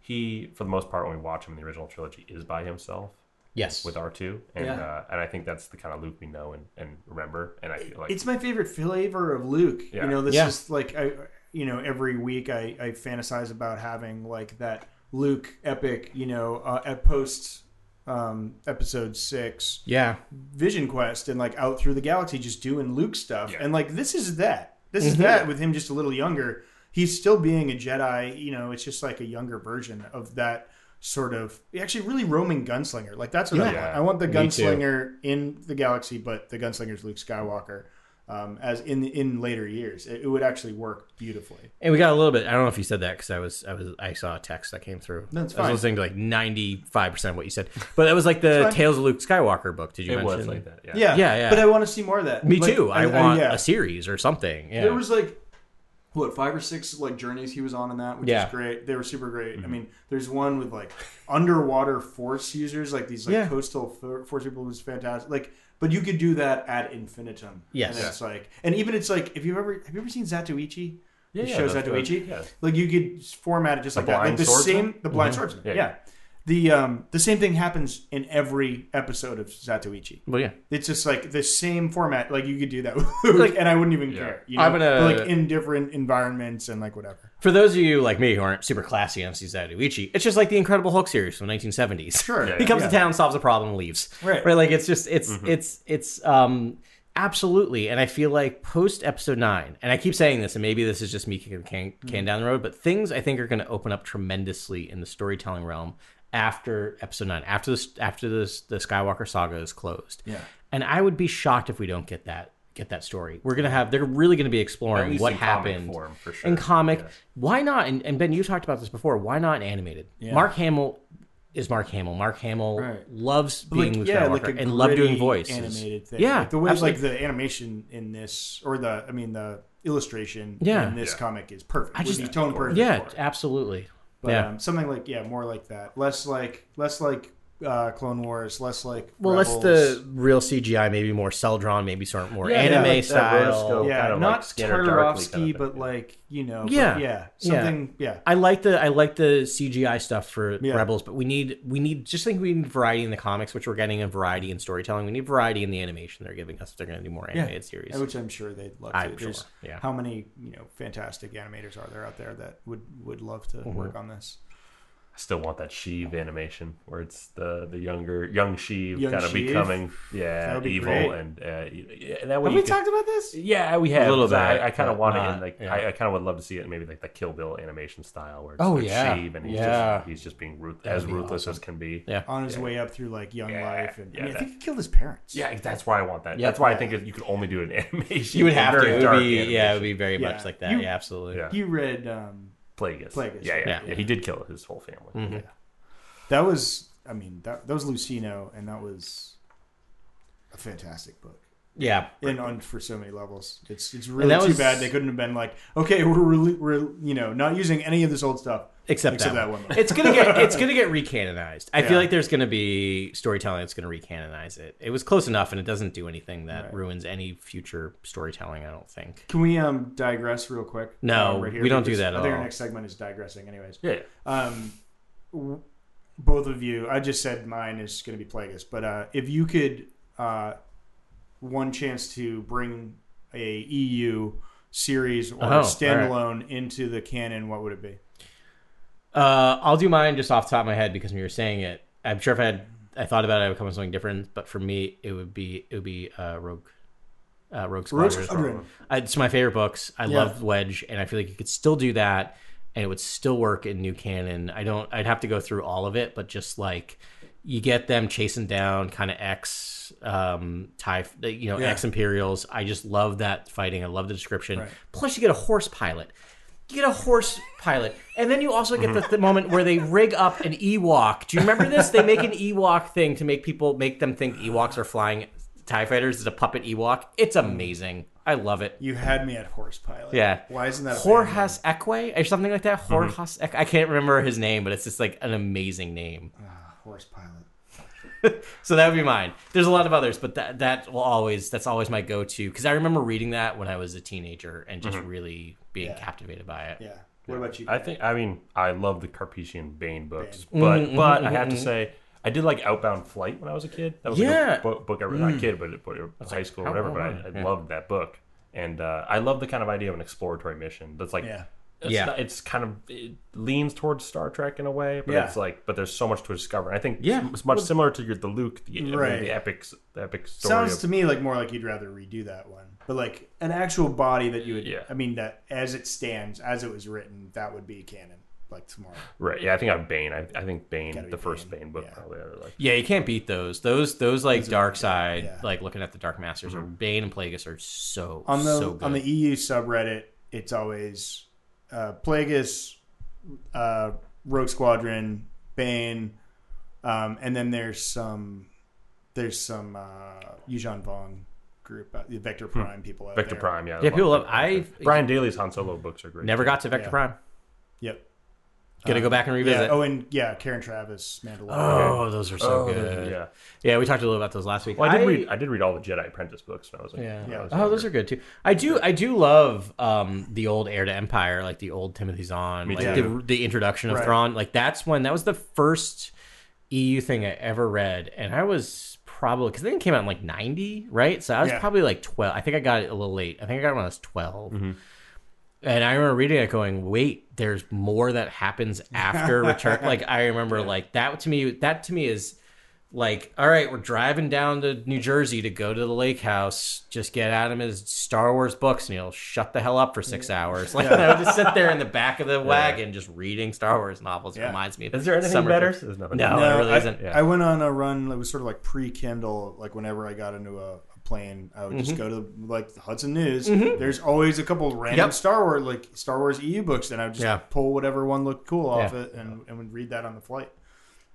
he, for the most part, when we watch him in the original trilogy, is by himself yes, with R two, and Yeah. uh, and I think that's the kind of Luke we know and, and remember. And I feel like it's my favorite flavor of Luke. Yeah. You know, this Yeah. is like I, you know, every week I, I fantasize about having like that Luke epic. You know, uh, at post um, episode six yeah, Vision Quest and like out through the galaxy, just doing Luke stuff. Yeah. And like this is that. This Mm-hmm. is that with him just a little younger. He's still being a Jedi. You know, it's just like a younger version of that sort of actually really roaming gunslinger. Like that's what I want. I want the gunslinger in the galaxy, but the gunslinger's Luke Skywalker. Um, as in in later years, it, it would actually work beautifully. And we got a little bit. I don't know if you said that because I was, I was, I saw a text that came through. That's fine. I was listening to like ninety five percent of what you said, but it was like the. Tales of Luke Skywalker book. Did you it mention? was like that. Yeah. Yeah, Yeah, yeah. But I want to see more of that. Me Like, too. I, want yeah. a series or something. Yeah. There was like what five or six like journeys he was on in that, which Yeah. is great. They were super great. Mm-hmm. I mean, there's one with like underwater force users, like these like Yeah. coastal for- force people was fantastic. Like, but you could do that at infinitum. Yes. and it's like, and even it's like, if you ever have you ever seen Zatoichi? Yeah, the yeah, show. Zatoichi. Yeah. Like you could format it just The like that. Like the swordsman? same, the blind mm-hmm. swordsman. Yeah. Yeah. The um the same thing happens in every episode of Zatoichi. well, yeah. It's just like the same format. Like you could do that with Luke, and I wouldn't even care. You know? I'm gonna- But, like in different environments and like whatever. For those of you like me who aren't super classy on Zatoichi, it's just like the Incredible Hulk series from the 1970s. Sure. Yeah, he comes yeah. to town, solves a problem, leaves. Right. Right. Like it's just it's it's it's um absolutely. And I feel like post episode nine, and I keep saying this, and maybe this is just me kicking the can, can down the road, but things I think are going to open up tremendously in the storytelling realm after episode nine, after this after this the Skywalker saga is closed. Yeah. And I would be shocked if we don't get that get that story. We're gonna have they're really gonna be exploring what happened form, for sure. in comic. Yeah. Why not? And, and Ben, you talked about this before. Why not animated? Mark Hamill is Mark Hamill. Mark Hamill Right. loves But, like, being Luke yeah, Skywalker like a and love doing voice. animated thing. Yeah, like the way absolutely. like the animation in this or the I mean the illustration Yeah. in this Yeah. comic is perfect. I just be tone perfect. yeah, absolutely. But yeah. um, something like yeah, more like that. Less like less like uh, Clone Wars. Less like well, let's Rebels. the real CGI, maybe more cell drawn, maybe sort of more Yeah, anime yeah, like style. yeah, kind of not like Tartakovsky, kind of but like you know, Yeah. yeah, something yeah. I like the I like the CGI stuff for Yeah. Rebels, but we need we need just think we need variety in the comics, which we're getting a variety in storytelling. We need variety in the animation they're giving us. If they're going to do more animated series. Which I'm sure they'd love to. I'm There's sure, yeah. how many you know fantastic animators are there out there that would would love to Mm-hmm. work on this. I still want that Sheev animation where it's the the younger young Sheev Young kind of Sheev? becoming yeah be evil great. and uh, yeah, that way Have we can- talked about this? Yeah, we have. A little bit, I kind of want it in like yeah. I, I kind of would love to see it in maybe like the Kill Bill animation style where it's, Oh, it's yeah. Sheev and he's Yeah. just he's just being ruth- as be ruthless awesome. as can be. Yeah. On his way up through like young Yeah, life, and I, yeah, mean, I think he killed his parents. Yeah, that's why I want that. Yep. That's why Yeah. I think it, you could only do it in animation. you would have to. It would be, yeah, it would be very much like that. Yeah, absolutely. You read um, Plagueis. Plagueis, Yeah, yeah, Yeah. yeah, He did kill his whole family. Mhm. that was I mean that that was Luceno, and that was a fantastic book. Yeah, And on for so many levels, it's it's really that too was- bad they couldn't have been like, okay, we're really, we're you know not using any of this old stuff except, except that, that one. one. it's gonna get it's gonna get recanonized. I Yeah. feel like there's gonna be storytelling that's gonna recanonize it. It was close enough, and it doesn't do anything that Right. ruins any future storytelling. I don't think. Can we um digress real quick? No, uh, right here, we don't do that at I think all. our next segment is digressing, anyways. Yeah. Um, w- both of you, I just said mine is going to be Plagueis, but uh, if you could, uh, one chance to bring a EU series or Oh, a all standalone into the canon, what would it be? Uh, I'll do mine just off the top of my head because when you were saying it, I'm sure if I had I thought about it, I would come up with something different. But for me, it would be it would be uh, Rogue. Uh, Rogue Rogue Squadron. Uh, It's my favorite books. I Yeah. love Wedge, and I feel like you could still do that, and it would still work in new canon. I don't. I'd have to go through all of it, but just like you get them chasing down kind of X, um, tie, you know, Yeah. X Imperials. I just love that fighting. I love the description. Right. Plus, you get a horse pilot. You get a horse pilot, and then you also get the, the moment where they rig up an Ewok. Do you remember this? They make an Ewok thing to make people make them think Ewoks are flying Tie fighters. It's a puppet Ewok. It's amazing. I love it. You had me at horse pilot. Yeah. Why isn't that a band name? Horhas Ekwe or something like that. Mm-hmm. Horhas Ek- I can't remember his name, but it's just like an amazing name. Ah, horse pilot? So that would be mine. There's a lot of others, but that that will always that's always my go-to because I remember reading that when I was a teenager and just really being Yeah. captivated by it. Yeah. What about you? I think I mean I love the Karpyshyn Bane books, Bane. but Mhm, but mhm, I have to mhm. say I did like Outbound Flight when I was a kid. That was Yeah. like a book, book I read, not kid, but, but high school or whatever. But I, I yeah. loved that book, and uh, I love the kind of idea of an exploratory mission. That's like Yeah. It's, Yeah. not- it's kind of it leans towards Star Trek in a way, but Yeah. it's like but there's so much to discover. And I think Yeah. it's much similar to your the Luke, the, I mean, Right. the epic the epic story. Sounds of, to me like more like you'd rather redo that one, but like an actual body that you would. Yeah. I mean that as it stands, as it was written, that would be canon. Like tomorrow. right? Yeah, I think I'm Bane. I, I think Bane, Gotta the first Bane, Bane book, yeah. probably. I like. Yeah, you can't beat those. Those those like dark side, yeah. like looking at the Dark Masters or mm-hmm. Bane and Plagueis are so on the so good. on the EU subreddit, it's always uh, Plagueis, uh, Rogue Squadron, Bane, um, and then there's some there's some uh, Yuuzhan Vong group, uh, the Vector Prime people out Hmm. Vector there. Prime, yeah. Yeah, people Vector love- I- Brian Daley's Han Solo books are great. Never got to Vector Yeah. Prime. Yep. Gotta go back and revisit. Yeah. Oh, and yeah, Karen Traviss, Mandalorian. Oh, those are so Oh, good. yeah. Yeah, we talked a little about those last week. Well, I did read. I did read all the Jedi Apprentice books when I was like, Yeah. when I was Oh, those are good too. I do. I do love um, the old Heir to Empire, like the old Timothy Zahn, Me like too. the, the introduction of Right. Thrawn. Like that's when that was the first EU thing I ever read, and I was probably because I it came out in like ninety, right? So I was Yeah. probably like twelve. I think I got it a little late. I think I got it when I was 12 Mm-hmm. And I remember reading it, going, "Wait, there's more that happens after Return." like I remember, like that to me. That to me is like, all right, we're driving down to New Jersey to go to the lake house. Just get Adam his Star Wars books, and he'll shut the hell up for six hours. Like I would just sit there in the back of the wagon, just reading Star Wars novels. It reminds me. Of Is there anything summer better? trips. There's nothing. No. better. it really I, isn't. Yeah. I went on a run. It was sort of like pre-Kindle. Like whenever I got into a, a plane, I would Mm-hmm. just go to like the Hudson News. There's always a couple random Yep. Star Wars like Star Wars EU books, and I would just Yeah. pull whatever one looked cool off Yeah. it and, and would read that on the flight.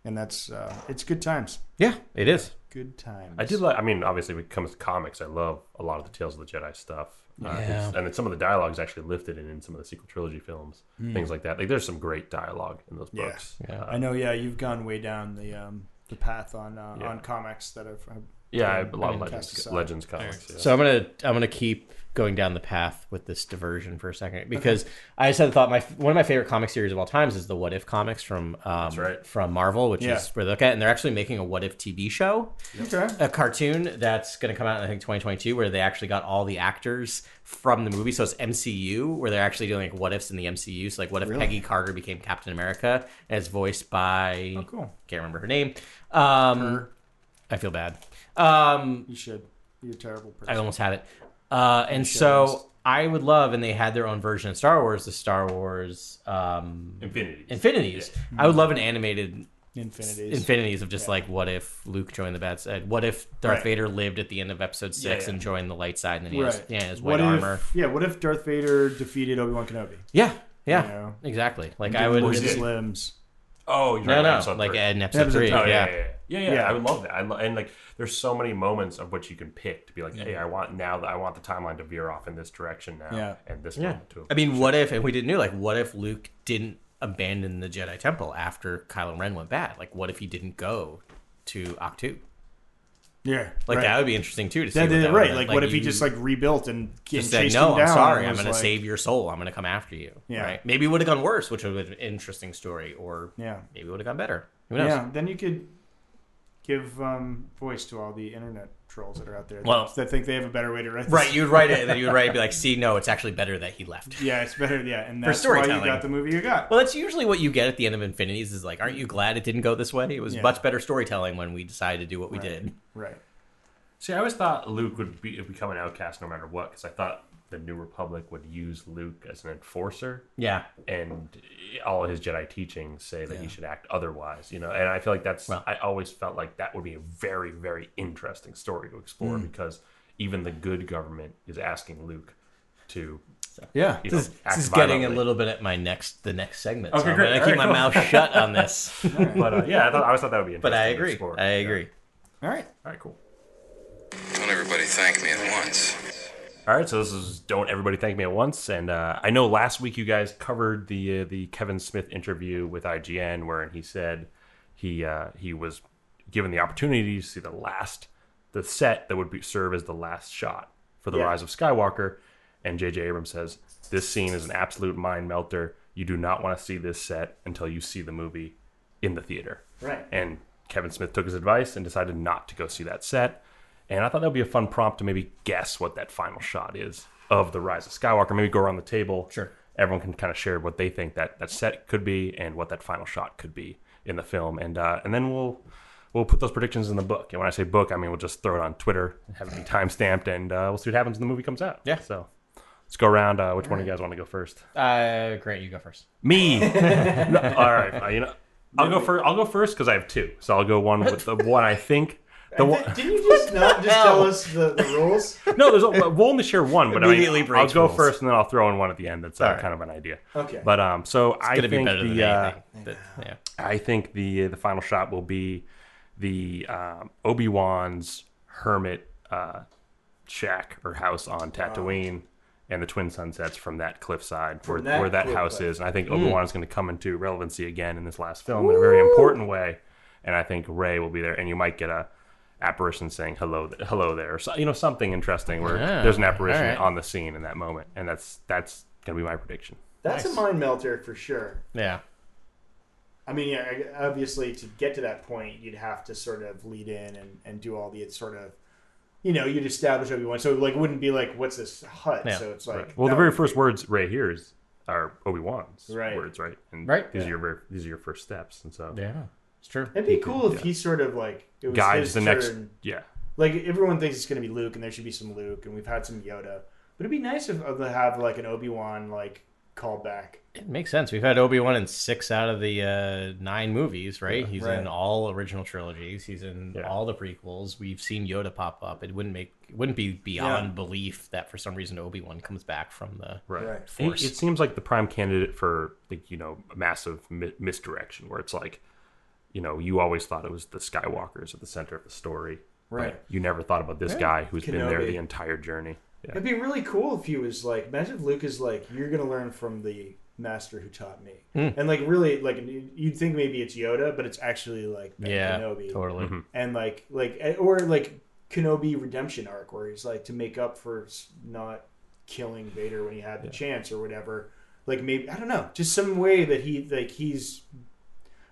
and that's uh, it's good times. Yeah, it is. Good times. I did like. I mean, obviously, when it comes to comics, I love a lot of the Tales of the Jedi stuff. Uh, Yeah. it's- and then some of the dialogue is actually lifted in, in some of the sequel trilogy films, things like that. Like, there's some great dialogue in those Hmm. Yeah. books. Yeah. Uh, I know. Yeah, you've gone way down the um, the path on uh, Yeah. on comics that have. have yeah, I, been a lot of legends, legends comics. Yeah. So I'm gonna I'm gonna keep going down the path with this diversion for a second because I just had the thought my one of my favorite comic series of all times is the What If comics from um, right. from Marvel, which Yeah. is where they look at and they're actually making a What If TV show, Okay. a cartoon that's going to come out in I think 2022 where they actually got all the actors from the movie, so it's MCU where they're actually doing like what ifs in the MCU. So like what if Really? Peggy Carter became Captain America and it's voiced by Oh, cool. can't remember her name. Um, Her. I feel bad. Um, You should. You're a terrible person. I almost had it. Uh, and so. I would love, and they had their own version of Star Wars, the Star Wars um, Infinity. Infinities. I would love an animated Infinities. Infinities of just like, what if Luke joined the bad side? What if Darth Right. Vader lived at the end of Episode Six yeah. and joined the light side, and then he right. has yeah his what white armor. If, yeah. What if Darth Vader defeated Obi Wan Kenobi? Yeah, yeah, You know? exactly. Like Didn't I would. lose his limbs. Oh, you're No, right, no, like three. in Episode Episode Three. three. Oh, yeah. yeah, yeah, yeah, yeah, Yeah. I would love that. I lo- and like, there's so many moments of which you can pick to be like, hey, I want now that I want the timeline to veer off in this direction now, Yeah. and this Yeah. moment to. I mean, what if, and we didn't know, like, what if Luke didn't abandon the Jedi Temple after Kylo Ren went bad? Like, what if he didn't go to Ahch-To? Yeah. Like, right. that would be interesting, too, to see. That- that- right. would- Like, what if he just like rebuilt and just said, no, him down I'm sorry, I'm going to save your soul. I'm going to come after you. Yeah. Right? Maybe it would have gone worse, which would have been an interesting story, or Yeah. maybe it would have gone better. Who knows? Yeah. Then you could give um, voice to all the internet trolls that are out there. Well- that, that think they have a better way to write. This. Right, you'd write it, and then you'd write it, be like, see, no, it's actually better that he left. Yeah, it's better. Yeah, and that's why you got the movie you got. Well, that's usually what you get at the end of Infinities is like, aren't you glad it didn't go this way? It was Yeah. much better storytelling when we decided to do what we did. Right. See, I always thought Luke would be become an outcast no matter what, because I thought the New Republic would use Luke as an enforcer, Yeah. and all his Jedi teachings say that he should act otherwise. You know, and I feel like that's. Well- I always felt like that would be a very, very interesting story to explore Hmm. because even the good government is asking Luke to. Yeah. You know, This, act this is getting a little bit at my next the next segment. Okay, so I'm great. gonna All keep right, my cool. mouth shut on this. But uh, yeah, I thought I always thought that would be interesting. but I agree. explore. I Yeah. agree. All right. All right, cool. Don't everybody thank me at once. All right, so this is "Don't Everybody Thank Me at Once," and uh, I know last week you guys covered the uh, the Kevin Smith interview with IGN, wherein he said he uh, he was given the opportunity to see the last the set that would be, serve as the last shot for the Yeah. Rise of Skywalker, and J.J. Abrams says this scene is an absolute mind melter. You do not want to see this set until you see the movie in the theater. Right. And Kevin Smith took his advice and decided not to go see that set. And I thought that would be a fun prompt to maybe guess what that final shot is of the Rise of Skywalker. Maybe go around the table. Sure. Everyone can kind of share what they think that, that set could be and what that final shot could be in the film. And uh, and then we'll we'll put those predictions in the book. And when I say book, I mean we'll just throw it on Twitter, and have it be time stamped, and uh, we'll see what happens when the movie comes out. Yeah. So let's go around. Uh, which one of you guys want to go first? Uh, Grant, you go first. Me. No, all right. uh, you know, I'll go first. I'll go first because I have two. So I'll go one with the one I think. The one, Didn't you just not just tell us the, the rules? no, there's a, we'll only share one, but Immediately I mean, I'll breaks go rules. first and then I'll throw in one at the end. That's uh, All right. kind of an idea. Okay. But um, so I Gonna be think better than the uh, anything. But, yeah. I think the the final shot will be the um, Obi Wan's hermit uh, shack or house on Tatooine. And the twin sunsets from that cliffside where, that where that house side. is. And I think Obi Wan is going to come into relevancy again in this last film in a very important way. And I think Rey will be there. And you might get a apparition saying hello hello there so, you know something interesting where Yeah, there's an apparition all right. on the scene in that moment and that's that's gonna be my prediction That's a mind melter for sure. Yeah. I mean, yeah, obviously, to get to that point, you'd have to sort of lead in and, and do all the sort of, you know, you'd establish Obi Wan. So like, it wouldn't be like, what's this hut? Yeah. So it's like, well the very first be- words right here is are obi-wan's Right. words right and Right. these Yeah. are your ver- these are your first steps and so Yeah. It's true. It'd be he could- cool if yeah. he sort of like it was guides his the next yeah Like everyone thinks it's going to be Luke, and there should be some Luke, and we've had some Yoda. But it'd be nice if, of to have like an Obi Wan like callback. It makes sense. We've had Obi Wan in six out of the uh, nine movies, right? He's right. in all original trilogies. He's in Yeah. all the prequels. We've seen Yoda pop up. It wouldn't make it wouldn't be beyond Yeah. belief that for some reason Obi Wan comes back from the right, Right. It, Force. it seems like the prime candidate for like you know a massive mi- misdirection where it's like you know, you always thought it was the Skywalkers at the center of the story. but Right. You never thought about this guy who's been there the entire journey. Yeah. It'd be really cool if he was like, imagine if Luke is like, you're gonna learn from the master who taught me, Hmm. and like really, like you'd think maybe it's Yoda, but it's actually like Ben Yeah, Kenobi, totally. and like like eh, or like Kenobi redemption arc where he's like to make up for not killing Vader when he had the chance or whatever. Like maybe I don't know, just some way that he like he's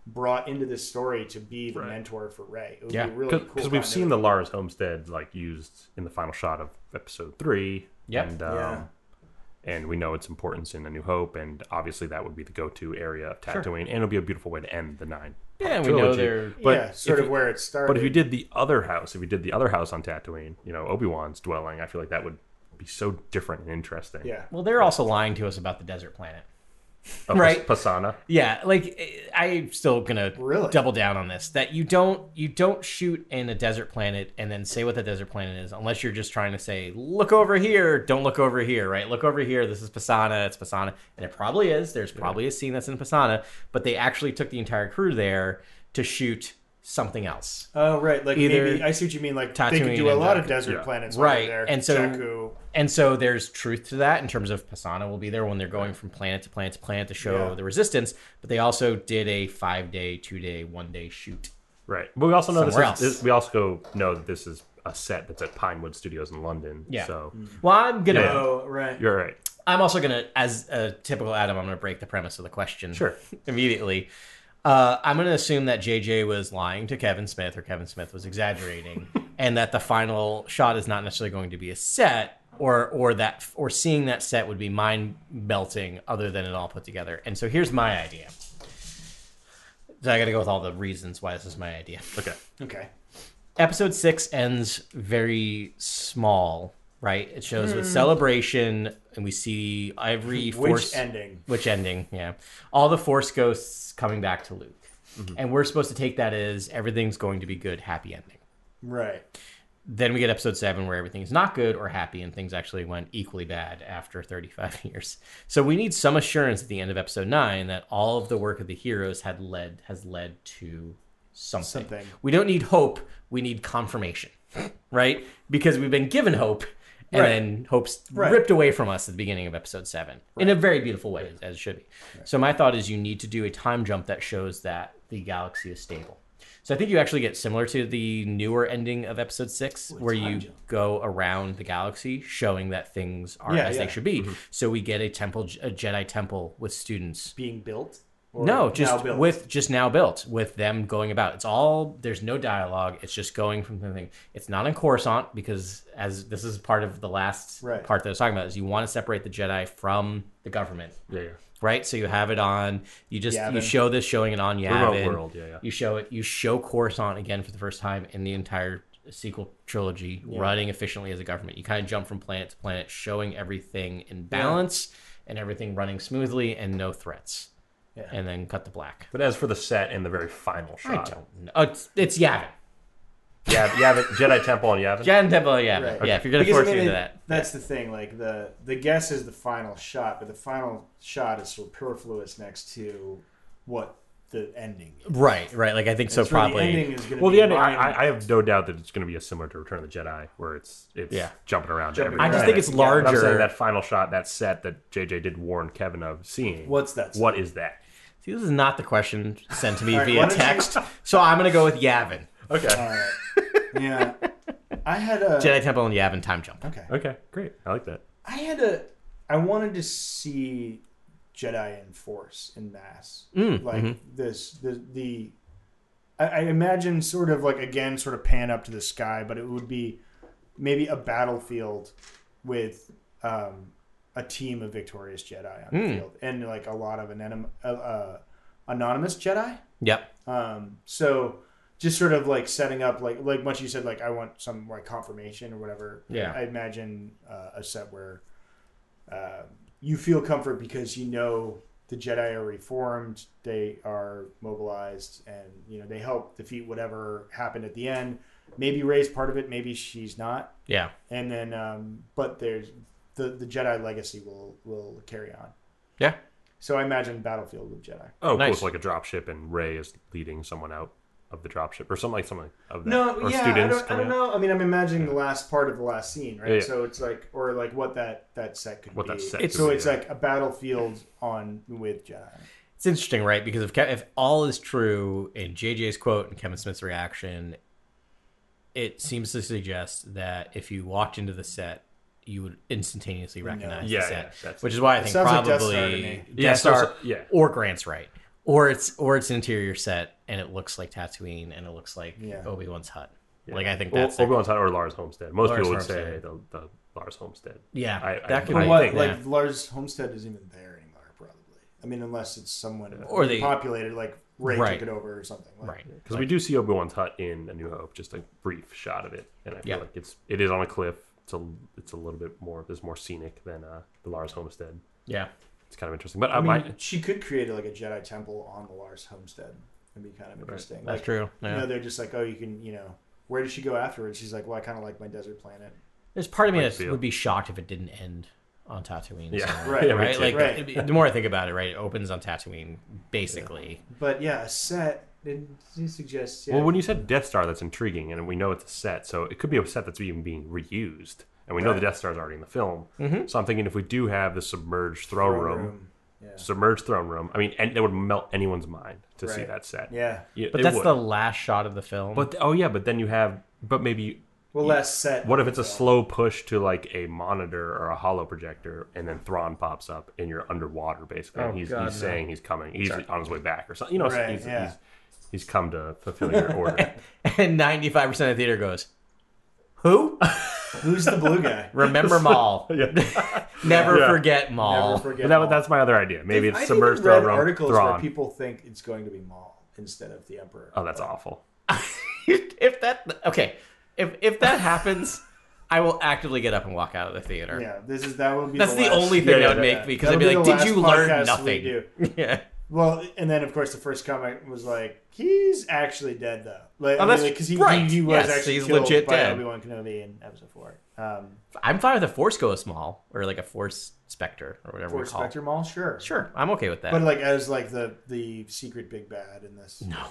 brought into this story to be the Right. mentor for Rey. It would Yeah, be really cool Because we've seen the continuity. Lars Homestead like used in the final shot of episode three. Yep. And, um, Yeah. and we know its importance in A New Hope, and obviously that would be the go-to area of Tatooine, and it'll be a beautiful way to end the nine. Yeah, we know they're But yeah, sort of you- where it started. But if you did the other house, if you did the other house on Tatooine, you know Obi Wan's dwelling, I feel like that would be so different and interesting. yeah, well, they're also lying to us about the desert planet. Of Right. Pasaana. Yeah, like eh, I'm still gonna Really? double down on this. That you don't you don't shoot in a desert planet and then say what the desert planet is, unless you're just trying to say, look over here, don't look over here, right? Look over here. This is Pasaana. It's Pasaana, and it probably is. There's probably a scene that's in Pasaana, but they actually took the entire crew there to shoot something else. Oh right, like Either maybe I see what you mean. Like they could do a and lot of desert Yeah. planets, Right, there. and so- Jakku. And so there's truth to that in terms of Pasaana will be there when they're going from planet to planet to planet to show Yeah. the resistance. But they also did a five day, two day, one day shoot. Right. But we also know this is, this- we also know that this is a set that's at Pinewood Studios in London. Yeah. So mm. Well, I'm gonna. Yeah. Oh right, you're right. I'm also gonna, as a typical Adam, I'm gonna break the premise of the question. Sure. Immediately. Uh, I'm gonna assume that JJ was lying to Kevin Smith, or Kevin Smith was exaggerating, and that the final shot is not necessarily going to be a set, or or that or seeing that set would be mind melting, other than it all put together. And so here's my idea. So I got to go with all the reasons why this is my idea. Okay. okay. episode six ends very small, right? It shows with hmm. celebration, and we see every Which force ending? which ending, yeah, all the force ghosts coming back to Luke, mm-hmm. and we're supposed to take that as everything's going to be good, happy ending. Right. Then we get episode seven where everything's not good or happy, and things actually went equally bad after 35 years. So we need some assurance at the end of episode nine that all of the work of the heroes had led has led to something. Something. We don't need hope. We need confirmation, right? Because we've been given hope, and Right. then hope's Right. ripped away from us at the beginning of episode seven in a very beautiful way, as it should be. So my thought is you need to do a time jump that shows that the galaxy is stable. So I think you actually get similar to the newer ending of episode six, where you go around the galaxy, showing that things are Yeah, as yeah. they should be. So we get a temple, a Jedi temple with students Being built. Or no, now just built? with just now built with them going about. It's all there's no dialogue. It's just going from the thing. It's not in Coruscant because as this is part of the last Right. part that I was talking about is you want to separate the Jedi from the government, Yeah, yeah. right? So you have it on. You just you show this showing it on Remote Yavin. world, yeah, yeah. You show it. You show Coruscant again for the first time in the entire sequel trilogy, running efficiently as a government. You kind of jump from planet to planet, showing everything in balance and everything running smoothly and no threats. Yeah. And then cut the black. But as for the set and the very final shot. I shot, don't know. Oh, it's, it's Yavin. yeah, Yavin, Jedi Temple on Yavin. Jan Temple Yavin. Right. Yeah, if you're going to Because, I force mean, me into it- that. That's the thing. Like the the guess is the final shot, but the final shot is superfluous next to what the ending. is. Right, right. Like, I think so, That's where probably. The ending is gonna Well, be the ending, I, mine. I I have no doubt that it's going to be as similar to Return of the Jedi, where it's it's Yeah. jumping around. to Jumping every I just Right. think it's Yeah, but I'm larger. saying that final shot, that set that JJ did warn Kevin of seeing. What's that? What is that? See, this is not the question sent to me All right, via why don't you- text. So I'm going to go with Yavin. Okay. All right. yeah. I had a Jedi Temple and Yavin time jump. okay. Okay. Great. I like that. I had a. I wanted to see Jedi in Force in mass, Mm, like mhm. this. The the. I, I imagine sort of like again, sort of pan up to the sky, but it would be maybe a battlefield with um, a team of victorious Jedi on the Mm. field, and like a lot of anon- uh, uh, anonymous Jedi. Yep. Um, so just sort of like setting up like like much you said like I want some like confirmation or whatever. Yeah. I imagine uh, a set where uh, you feel comfort because you know the Jedi are reformed, they are mobilized, and you know they help defeat whatever happened at the end. Maybe Rey's part of it, maybe she's not, Yeah. and then um, but there's the the Jedi legacy will will carry on. Yeah. So I imagine Battlefield with Jedi. Oh, cool. Nice. It's like a drop ship, and Rey is leading someone out of the drop ship, or something like something of that. No, or yeah, I don't, I don't know. I mean, I'm imagining the last part of the last scene, right? Yeah, yeah. So it's like, or like what that that set could be. What be. that set could so be, it's yeah. like a battlefield on with Jedi. It's interesting, right? Because if if all is true in JJ's quote and Kevin Smith's reaction, it seems to suggest that if you walked into the set, you would instantaneously recognize Yeah, the yeah, set, that's- which is why I think sounds like Death probably Star to me. Death Yeah, Star so- yeah. or Grant's right, or it's or it's an interior set and it looks like Tatooine and it looks like Yeah. Obi Wan's hut. Like I think that's Obi Wan's Hut or Lars Homestead. Most Lars people would Homestead. say the, the Lars Homestead. yeah, I- I- that could I be what, like yeah. Lars Homestead isn't even there anymore, probably. I mean, unless it's someone Or they- populated, like Rey Right. took it over or something. Like, right Because we do see Obi Wan's hut in A New Hope, just a brief shot of it, and I feel Yeah. like it's it is on a cliff. It's a it's a little bit more it's more scenic than uh, the Lars Homestead. yeah. It's kind of interesting, but I I, mean, might she could create like a Jedi temple on the Lars Homestead. It'd be kind of interesting. That's like, true. You know, they're just like, oh, you can, you know, where does she go afterwards? She's like, well, I kind of like my desert planet. There's part of me that would be shocked if it didn't end on Tatooine. Yeah. somewhere, Right, Yeah, right. Like Right. the more I think about it, right, it opens on Tatooine, basically. But yeah, a set. It, it suggests. Yeah, Well, when you said Death Star, that's intriguing, and we know it's a set, so it could be a set that's even being reused. And we know the Death Star is already in the film, Mm-hmm. so I'm thinking if we do have the submerged throne, throne room, room. Yeah. submerged throne room, I mean, and that would melt anyone's mind to see that set. Yeah. Yeah, But that's would. the last shot of the film. But oh yeah, but then you have, but maybe Well, less set. what if it's a Yeah. slow push to like a monitor or a hollow projector, and then Thrawn pops up and you're underwater basically. and Oh, he's God, he's no. saying he's coming, he's on his way back or something. You know, Right, he's, yeah. he's he's come to fulfill your order. and 95% of the theater goes, Who? Who's the blue guy? Remember Maul. Never Yeah. forget Maul. Never forget. But that, Maul. that's my other idea. Maybe it's I submerged read throne room. articles where Thrawn. people think it's going to be Maul instead of the Emperor. Oh, that's awful. if that okay, if if that happens, I will actively get up and walk out of the theater. Yeah, this is that would be. That's the, last- only thing Yeah, that would yeah. make me because I'd That'll be like, "Did last you learn podcast we nothing?" do. yeah, Well, and then of course the first comment was like, "He's actually dead though." Like, Oh, I mean, that's like, 'cause he, right. he, he was Yes, actually he's killed legit by dead. Obi Wan Kenobi in Episode Four. Um, I'm fine with a Force Ghost Maul or like a Force Spectre or whatever Force we call. Spectre Maul, sure, Sure, I'm okay with that. but like as like the the secret big bad in this. No.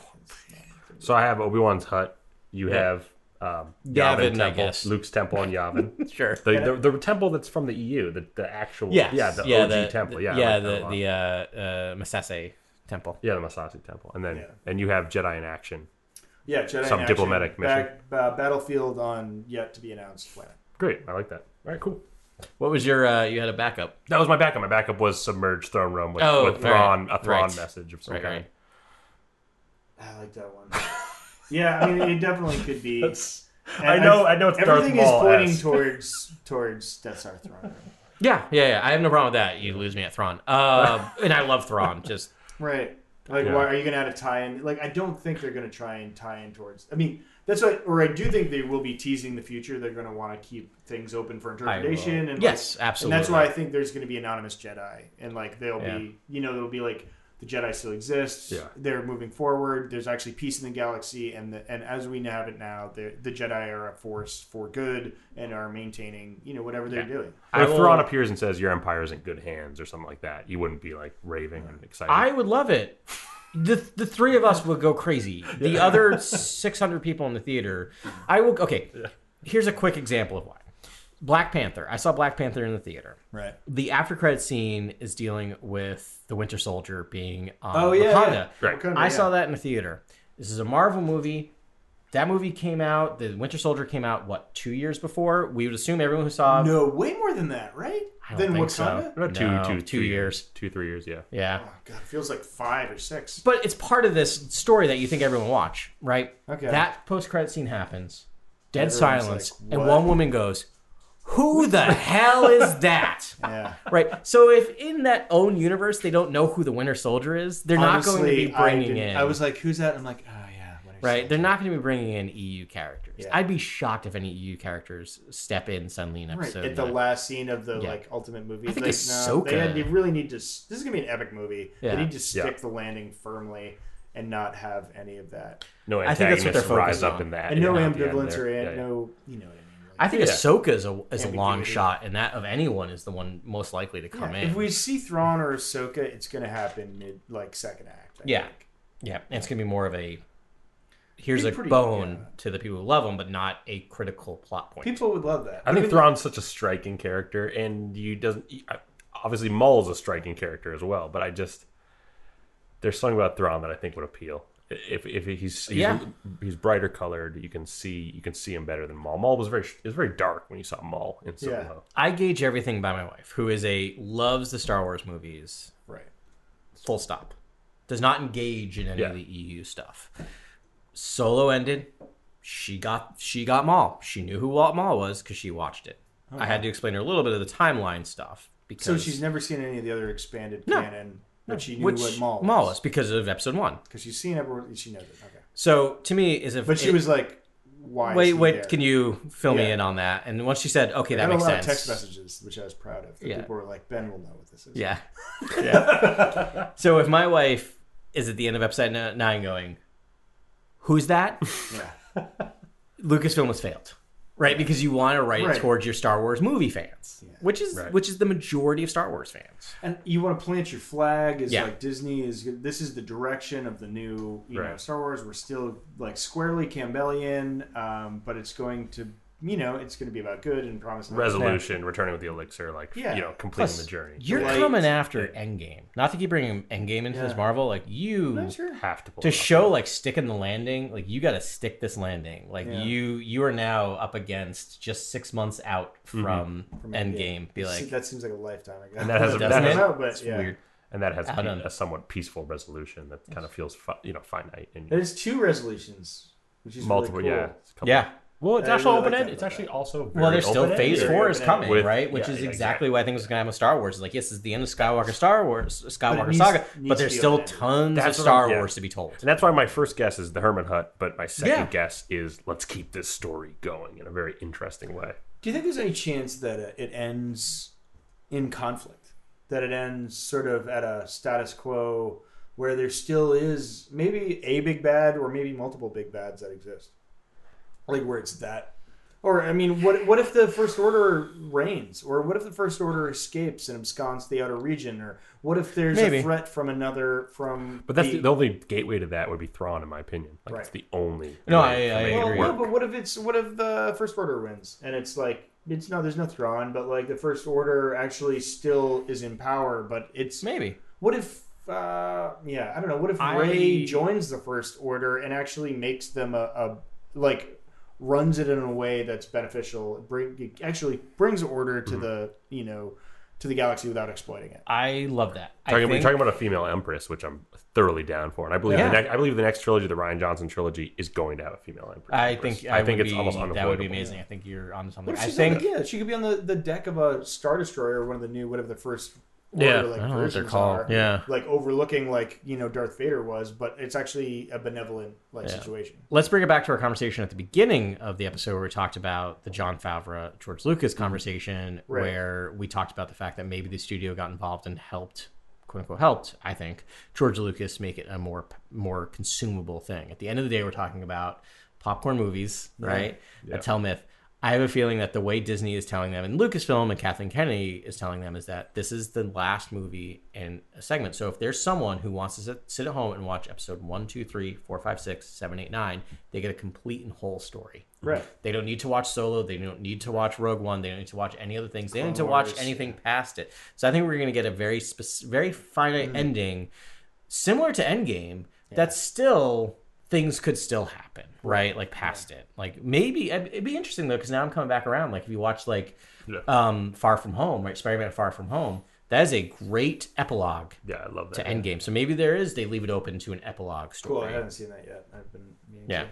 So I have Obi Wan's hut. You have um, Yavin, Yavin I temple, guess. Luke's temple in Yavin. sure. the, the the temple that's from the EU, the the actual Yes. yeah the yeah, OG the, temple. the- Yeah, yeah, like the the uh, uh, Massassi temple. yeah the Massassi temple, and then Yeah. and you have Jedi in action. Yeah, Jedi in Some action, diplomatic back, uh, battlefield on yet to be announced planet. Great, I like that. All right, cool. What was your? Uh, you had a backup. That was my backup. My backup was submerged throne room with, Oh, with right. Thrawn, a Thrawn Right. message of some Right, kind. right. I like that one. yeah, I mean, it definitely could be. And I know- I know it's Darth everything is Maul pointing esque. towards towards Death Star throne. room. Yeah, yeah, yeah. I have no problem with that. You lose me at Thrawn. Uh, and I love Thrawn. Just Right. Like, Yeah. why are you gonna add a tie-in? Like, I don't think they're gonna try and tie in towards. I mean, that's what, or I do think they will be teasing the future. They're gonna want to keep things open for interpretation. And Yes, like, absolutely. And that's why I think there's gonna be anonymous Jedi, and like they'll Yeah. be, you know, they'll be like the Jedi still exists. Yeah. They're moving forward. There's actually peace in the galaxy, and the, and as we have it now, the the Jedi are a force for good and are maintaining, you know, whatever they're doing. But if I will- Thrawn appears and says your empire is in good hands or something like that, you wouldn't be like raving and excited. I would love it. The, the three of us would go crazy. The other 600 people in the theater, I will. Okay, here's a quick example of why. Black Panther. I saw Black Panther in the theater. Right. The after credit scene is dealing with the Winter Soldier being on Oh, yeah, Wakanda. yeah. Right. Wakanda, I yeah. saw that in the theater. This is a Marvel movie. That movie came out. The Winter Soldier came out what two years before? We would assume everyone who saw. No, way more than that, right? I don't Than think Wakanda. so. About two, No, two, two three years. two, three years. Yeah. Yeah. Oh god, it feels like five or six. But it's part of this story that you think everyone watch, right? Okay. That post credit scene happens, dead Everyone's silence, like, and one woman goes, "Who the hell is that?" Yeah. Right. So if in that own universe they don't know who the Winter Soldier is, they're not going to be Honestly, I bringing in. I was like, "Who's that?" I'm like, "Oh yeah." Winter right. Soldier." They're not going to be bringing in EU characters. Yeah. I'd be shocked if any EU characters step in suddenly in Right episode. at the nine. last scene of the Yeah. like ultimate movie. I think like, Ahsoka- they, they really need to. This is gonna be an epic movie. Yeah. They need to stick Yeah. the landing firmly and not have any of that. No I think that's what antagonists they're rise focused up on. in that. And no yeah, at the end ambivalence or Yeah, yeah. no, you know what I think Yeah. Ahsoka is a is a long shot, and that of anyone is the one most likely to come in. If we see Thrawn or Ahsoka, it's going to happen mid like second act. I Yeah. think. Yeah, and it's gonna be more of a here's Be a pretty- bone yeah. to the people who love him, but not a critical plot point. people would love that. I think Even- Thrawn's such a striking character, and you doesn't. I- Obviously, Maul's a striking character as well, but I just there's something about Thrawn that I think would appeal. If if he's he's, Yeah. he's brighter colored, you can see you can see him better than Maul. Maul was very it was very dark when you saw Maul in Solo. Yeah. I gauge everything by my wife, who is a loves the Star Wars movies. right. Full stop. Does not engage in any Yeah. of the EU stuff. Solo ended. She got she got Maul. She knew who Walt Maul was because she watched it. I had to explain her a little bit of the timeline stuff because So she's never seen any of the other expanded No. canon, but she knew which what Maul was. Maul was because of episode one. because she's seen everyone. She knows it. Okay, So to me, is if but she it- was like, "Why?" is wait he wait there? can you fill me Yeah. in on that? And once she said okay I that makes a lot sense. of text messages, which I was proud of. that Yeah. People were like, "Ben will know what this is." Yeah. yeah. so if my wife is at the end of episode n- nine going, who's that? yeah. Lucasfilm has failed. Right? Because you want to write Right. it towards your Star Wars movie fans. Which is Right. which is the majority of Star Wars fans. And you want to plant your flag as Yeah. like Disney is. This is the direction of the new, you know, Star Wars. We're still like squarely Campbellian, um, but it's going to, you know, it's going to be about good and promising Resolution, returning with the elixir, like Yeah. you know, completing Plus, the journey. You're Light- coming after Endgame. Not to keep bringing Endgame into this Marvel, like you sure. have to pull to it off. show like sticking the landing like you got to stick this landing like Yeah. you you are now up against just six months out mm-hmm. from, From endgame be like that seems like a lifetime ago. And that has Doesn't that has- it? No, but yeah. weird and that has I a somewhat peaceful resolution that kind of feels fi- you know finite and There's two resolutions, which is multiple. Really cool. Yeah, it's a yeah Well, it's I actually really like open that ended. It's actually that. also well there's still open-ended. phase four is coming With- right which yeah, is yeah, exactly why i think it's going to happen with star wars like yes it's the end of skywalker star wars skywalker needs- saga needs but to there's be still open-ended. tons That's of I'm- star yeah. wars to be told And that's why my first guess is the Hermit Hut, but my second Yeah. guess is let's keep this story going in a very interesting way. Do you think there's any chance that uh, it ends in conflict? That it ends sort of at a status quo where there still is maybe a big bad or maybe multiple big bads that exist? Like where it's that. Or, I mean, what what if the First Order reigns? Or what if the First Order escapes and absconds the outer region? Or what if there's Maybe. a threat from another, from. But that's the, the only gateway to that would be Thrawn, in my opinion. Like it's Right. the only. No, way I- to I make Well, agree. no, but what if it's what if the first order wins and it's like it's no, there's no Thrawn, but like the first order actually still is in power, but it's maybe what if uh yeah i don't know what if I- Rey joins the first order and actually makes them a, a like runs it in a way that's beneficial bring actually brings order Mm-hmm. to the you know to the galaxy without exploiting it i love that I Talking, we're talking about a female empress, which I'm thoroughly down for, and I believe Yeah. the next, I believe the next trilogy, the Rian Johnson trilogy, is going to have a female empress. I think I, think it's be, almost that would be unavoidable. amazing. I think you're on something. I think on the- yeah she could be on the, the deck of a star destroyer or one of the new whatever the first Yeah, like, I don't know what they're called. are, Yeah. like overlooking like you know darth vader was but it's actually a benevolent like Yeah. situation let's bring it back to our conversation at the beginning of the episode where we talked about the Jon Favreau George Lucas mm-hmm. conversation, Right. where we talked about the fact that maybe the studio got involved and helped, quote unquote, helped. I think George Lucas make it a more more consumable thing. At the end of the day, we're talking about popcorn movies, right? A tell myth. I have a feeling that the way Disney is telling them, and Lucasfilm and Kathleen Kennedy is telling them, is that this is the last movie in a segment. So if there's someone who wants to sit, sit at home and watch episode one, two, three, four, five, six, seven, eight, nine, they get a complete and whole story. Right. They don't need to watch Solo. They don't need to watch Rogue One. They don't need to watch any other things. They don't need to watch anything past it. So I think we're going to get a very spec- very finite Mm-hmm. ending, similar to Endgame. that's still things could still happen, right? Like past it. Like maybe it'd be interesting though because now I'm coming back around. Like if you watch like Yeah. um, Far From Home, right? Spider-Man Far From Home. That is a great epilogue Yeah, I love that. to. Endgame. So maybe there is they leave it open to an epilogue story. cool i haven't seen that yet i've been meaning Yeah. to.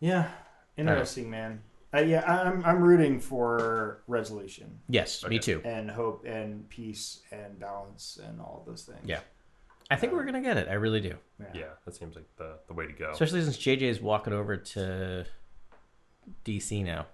yeah interesting man uh, yeah i'm i'm rooting for resolution Yes, me too. and hope and peace and balance and all those things Yeah. I think we're gonna get it. I really do. Yeah, that seems like the, the way to go. Especially since JJ is walking over to DC now,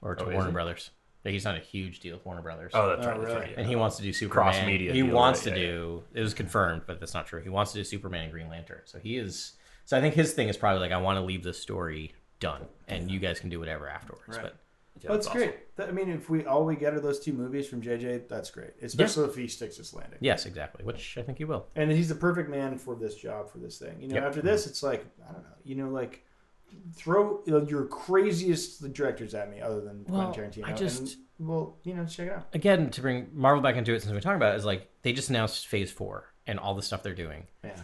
or to Oh, Warner? Brothers. Yeah, He's not a huge deal with Warner Brothers. oh, that's Oh, right. That's right. yeah. and he wants to do Superman. Cross-media He deal, wants right, to yeah, do. It was confirmed, but that's not true. He wants to do Superman and Green Lantern. So he is. So I think his thing is probably like, I want to leave this story done, and you guys can do whatever afterwards. But Well, that's great. That- I mean, if we all we get are those two movies from JJ, that's great. Especially if he sticks his landing. yes, exactly, which I think he will. And he's the perfect man for this job for this thing. You know, Yep. after this, it's like I don't know. You know, like throw your craziest directors at me, other than Well, Quentin Tarantino. I just- and, well, you know, check it out. Again, to bring Marvel back into it, since we're talking about it, is like they just announced Phase Four and all the stuff they're doing. Yeah.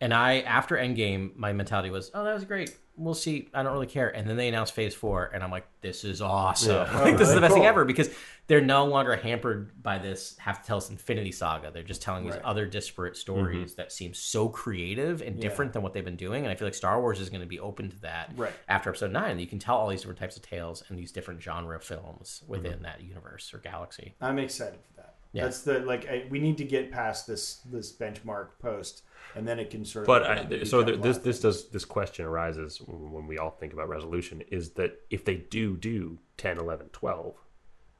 And I, after Endgame, my mentality was, "Oh, that was great. We'll see. I don't really care." And then they announced Phase Four, and I'm like, "This is awesome. like, this is the best thing ever." Because they're no longer hampered by this have to tell us Infinity Saga. They're just telling these other disparate mm-hmm. stories that seem so creative and different than what they've been doing. And I feel like Star Wars is going to be open to that Right. after Episode Nine. You can tell all these different types of tales and these different genre films mm-hmm. within that universe or galaxy. I'm excited for that. Yeah. That's the like I, we need to get past this this benchmark post, and then it can sort of. But I, so become th- this this does this question arises when we all think about resolution is that if they do do 10 11 12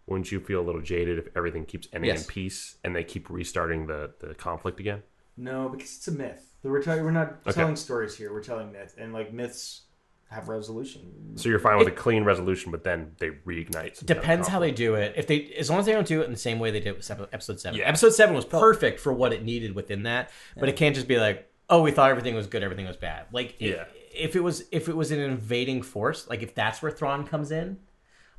wouldn't you feel a little jaded if everything keeps ending Yes. in peace and they keep restarting the the conflict again No, because it's a myth. We're telling we're not Okay. telling stories here. We're telling myth, and like myths have resolution. so you're fine with a clean resolution but then they reignite some kind of Depends how they do it. If they, as long as they don't do it in the same way they did with episode seven. Yeah. Episode seven was perfect for what it needed within that, but it can't just be like, oh, we thought everything was good, everything was bad. Like, i- Yeah. if it was, if it was an invading force, like if that's where Thrawn comes in,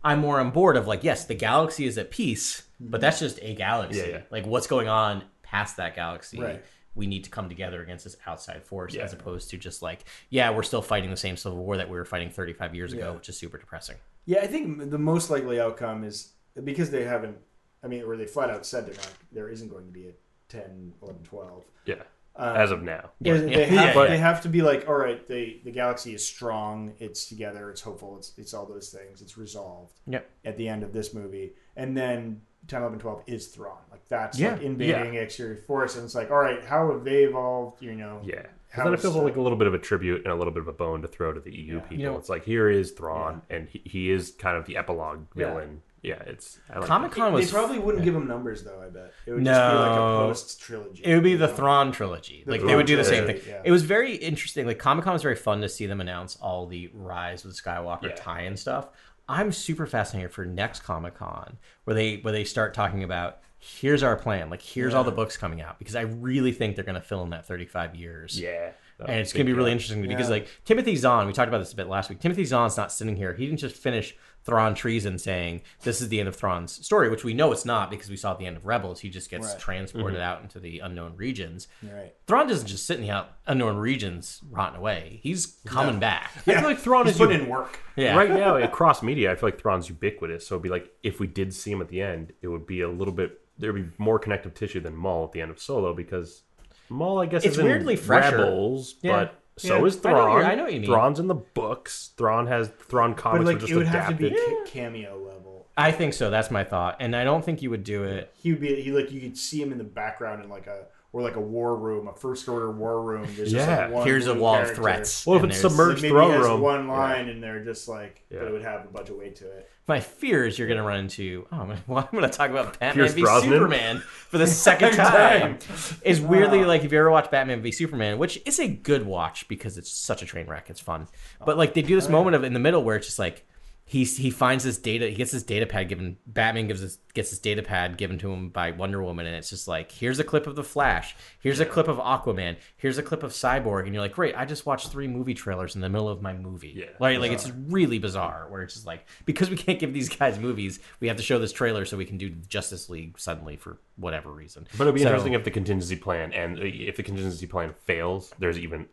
I'm more on board of like, yes, the galaxy is at peace, but mm-hmm. that's just a galaxy. Yeah, yeah. Like, what's going on past that galaxy? Right. We need to come together against this outside force, Yeah. as opposed to just like, yeah, we're still fighting the same civil war that we were fighting 35 years ago, which is super depressing. Yeah, I think the most likely outcome is because they haven't. I mean, or they flat out said they're not. There isn't going to be a 10, 11, 12. yeah um, as of now Yeah, Yeah. they, Yeah, have, yeah. they have to be like, all right, they, the galaxy is strong, it's together, it's hopeful, it's, it's all those things, it's resolved Yep. at the end of this movie. And then 10, 11, 12 is Thrawn. Like, that's Yeah. like invading exterior force. And it's like, all right, how have they evolved? You know, yeah. How then it is, feels like a little bit of a tribute and a little bit of a bone to throw to the EU people. You know- it's like here is Thrawn, and he, he is kind of the epilogue villain. Yeah, it's I like Comic that. Con They was probably wouldn't give him numbers, though, I bet. It would just be like a No. post trilogy. It would be the Thrawn trilogy. Like they would do the same thing. yeah. It was very interesting. Like Comic Con was very fun to see them announce all the Rise of the Skywalker Yeah. tie and stuff. I'm super fascinated for next Comic Con where they where they start talking about here's our plan. Like here's all the books coming out because I really think they're going to fill in that 35 years. Yeah, And oh, it's going to be really interesting because, like, Timothy Zahn, we talked about this a bit last week. Timothy Zahn's not sitting here. He didn't just finish Thrawn Treason saying, This is the end of Thrawn's story, which we know it's not because we saw at the end of Rebels. He just gets Right. transported mm-hmm. out into the unknown regions. Right. Thrawn doesn't just sit in the out- unknown regions rotting away. He's coming back. I feel like Thrawn He's is putting u- in work. Yeah. right now across media. I feel like Thrawn's ubiquitous. So it'd be like if we did see him at the end, it would be a little bit. There'd be more connective tissue than Maul at the end of Solo because Maul, I guess, It's is in weirdly fresher. Rebels, Yeah. but so Yeah. is I know what Thrawn. you're- I know what you mean. Thrawn's in the books. Thrawn has Thrawn But comics. like, were just it would have to be ca- cameo level. I think so. That's my thought. And I don't think you would do it. He would be he like you could see him in the background in like a or like a war room, a first order war room. There's just Yeah. like one Here's a blue wall character. of threats. Well, if and it's there's- submerged Like maybe throne has room, one line, and they're just like, Yeah. but it would have a bunch of weight to it. My fear is you're going to run into. Oh, man, well, I'm going to talk about Batman Pierce v Brosnan? Superman for the second time. Is weirdly like if you ever watch Batman v Superman, which is a good watch because it's such a train wreck. It's fun, but like they do this oh, moment of in the middle where it's just like he he finds this data. He gets this data pad given. Batman gives this gets this data pad given to him by Wonder Woman, and it's just like here's a clip of the Flash. Here's a clip of Aquaman. Here's a clip of Cyborg, and you're like, great. I just watched three movie trailers in the middle of my movie. Yeah. like like it's really bizarre. Where it's just like because we can't give these guys movies, we have to show this trailer so we can do Justice League suddenly for whatever reason. But it'd be So- interesting if the contingency plan and uh, if the contingency plan fails, there's even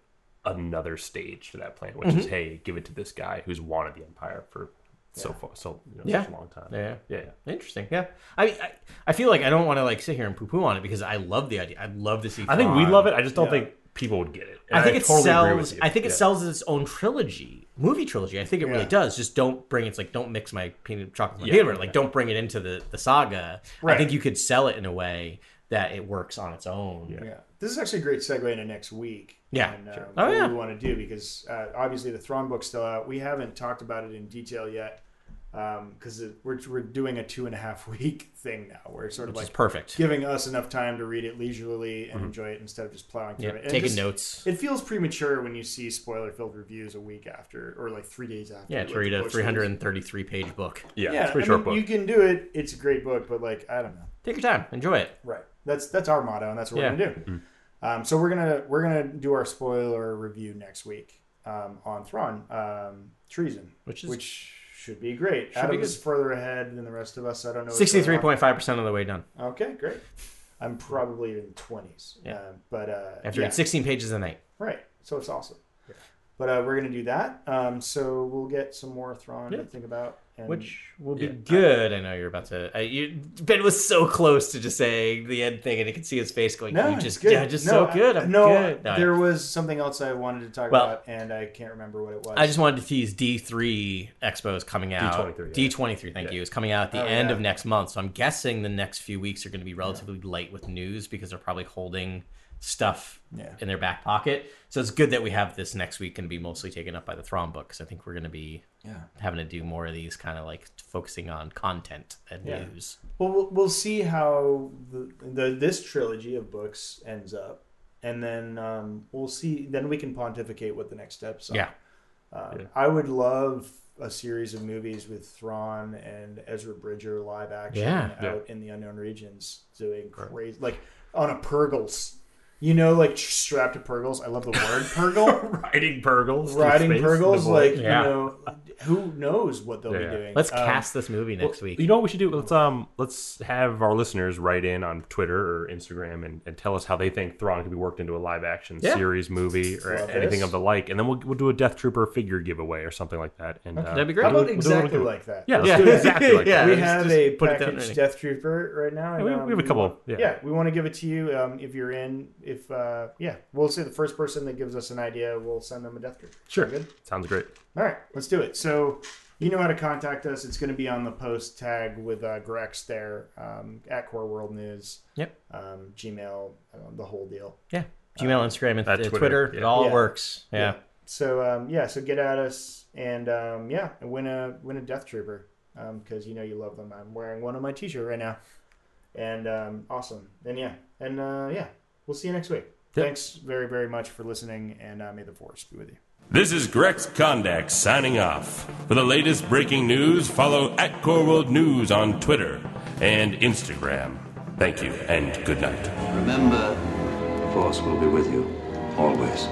another stage to that plan, which Mm-hmm. is hey, give it to this guy who's wanted the empire for so far, so you know, Yeah. such a long time. Yeah. yeah, yeah. Interesting. Yeah. I, I I feel like I don't want to like sit here and poo poo on it because I love the idea. I'd love to see. I think we Thrawn. love it. I just don't Yeah. think people would get it. And I think it totally agree with sells. I think it Yeah. sells as its own trilogy, movie trilogy. I think it really does. Just don't bring it's like don't mix my peanut chocolate with my Yeah. peanut butter. Like don't bring it into the the saga. I think you could sell it in a way that it works on its own. Yeah. Yeah, this is actually a great segue into next week. Yeah, and, uh, sure. what Oh, yeah. we want to do because uh, obviously the Thrawn book's still out. We haven't talked about it in detail yet. Because we're we're doing a two and a half week thing now. We're sort of Which like perfect. giving us enough time to read it leisurely Mm-hmm. and enjoy it instead of just plowing through Yeah, it. And taking just- notes. It feels premature when you see spoiler filled reviews a week after or like three days after. Yeah, like, to read a book's 333 page book. Yeah, Yeah, it's a pretty I short mean, book. you can do it. It's a great book, but like I don't know. Take your time, enjoy it. Right. That's that's our motto, and that's what Yeah. we're gonna do. Mm-hmm. Um, so we're gonna we're gonna do our spoiler review next week um, on Thrawn um, Treason, Which is- which should be great. Should be Adam's further ahead than the rest of us. I don't know. Sixty-three point five percent of the way done. Okay, great. I'm probably in the twenties. Yeah. Uh, but uh, After yeah, sixteen pages a night. right. So it's awesome. But uh, we're gonna do that. Um, so we'll get some more Thrawn to think about. And which will be Yeah. good. I know you're about to. I, you, ben was so close to just saying the end thing, and I could see his face going. No, you just good. yeah, just No, so good. I- I'm no, good. No, I- there was something else I wanted to talk Well- about, and I can't remember what it was. I just wanted to tease D3 Expo is coming out. D23, yeah. D23, thank Yeah. you, is coming out at the Oh, end yeah. of next month. So I'm guessing the next few weeks are going to be relatively light with news because they're probably holding stuff Yeah. in their back pocket. So it's good that we have this next week and be mostly taken up by the Thrawn book because I think we're going to be Yeah. having to do more of these kind of like focusing on content and Yeah. news. Well, we'll we'll see how the, the this trilogy of books ends up, and then um, we'll see. Then we can pontificate what the next steps are. Yeah. Um, I would love a series of movies with Thrawn and Ezra Bridger live action Yeah. out in the unknown regions doing crazy, like on a Purrgils. You know, like strapped to Purrgils. I love the word Purrgil. Riding Purrgils. Riding through space, Purrgils, like Yeah. you know, who knows what they'll Yeah, be doing. Let's Um, cast this movie next week. You know what we should do? Let's um let's have our listeners write in on Twitter or Instagram and, and tell us how they think Thrawn could be worked into a live action Yeah. series, movie, or Love anything this. of the like, and then we'll, we'll do a Death Trooper figure giveaway or something like that. And uh, That'd be great. How about we'll exactly we'll like that? Yeah, let's Yeah. exactly like Yeah. that. we just- have a put it packaged ready. Death Trooper right now. and, we- um, we have a couple, yeah. we want to give it to you um, if you're in. If uh, yeah, we'll say the first person that gives us an idea, we'll send them a Death Trooper. Sure. Sound good. Sounds great. All right, let's do it. So you know how to contact us. It's going to be on the post tag with uh, Grex there um, at Core World News. Yep. Um, Gmail, uh, the whole deal. Yeah. Gmail, Instagram, and uh, Twitter, Twitter. yeah. It all Yeah. works. Yeah. So um, yeah, so get at us and um, yeah, and win a win a Death Trooper because you know you love them. I'm wearing one on my T-shirt right now, and um, awesome. And yeah, and uh, yeah, we'll see you next week. Thanks very very much for listening, and uh, may the force be with you. This is Grex Kondak signing off. For the latest breaking news, follow at Core World News on Twitter and Instagram. Thank you and good night. Remember, the Force will be with you always.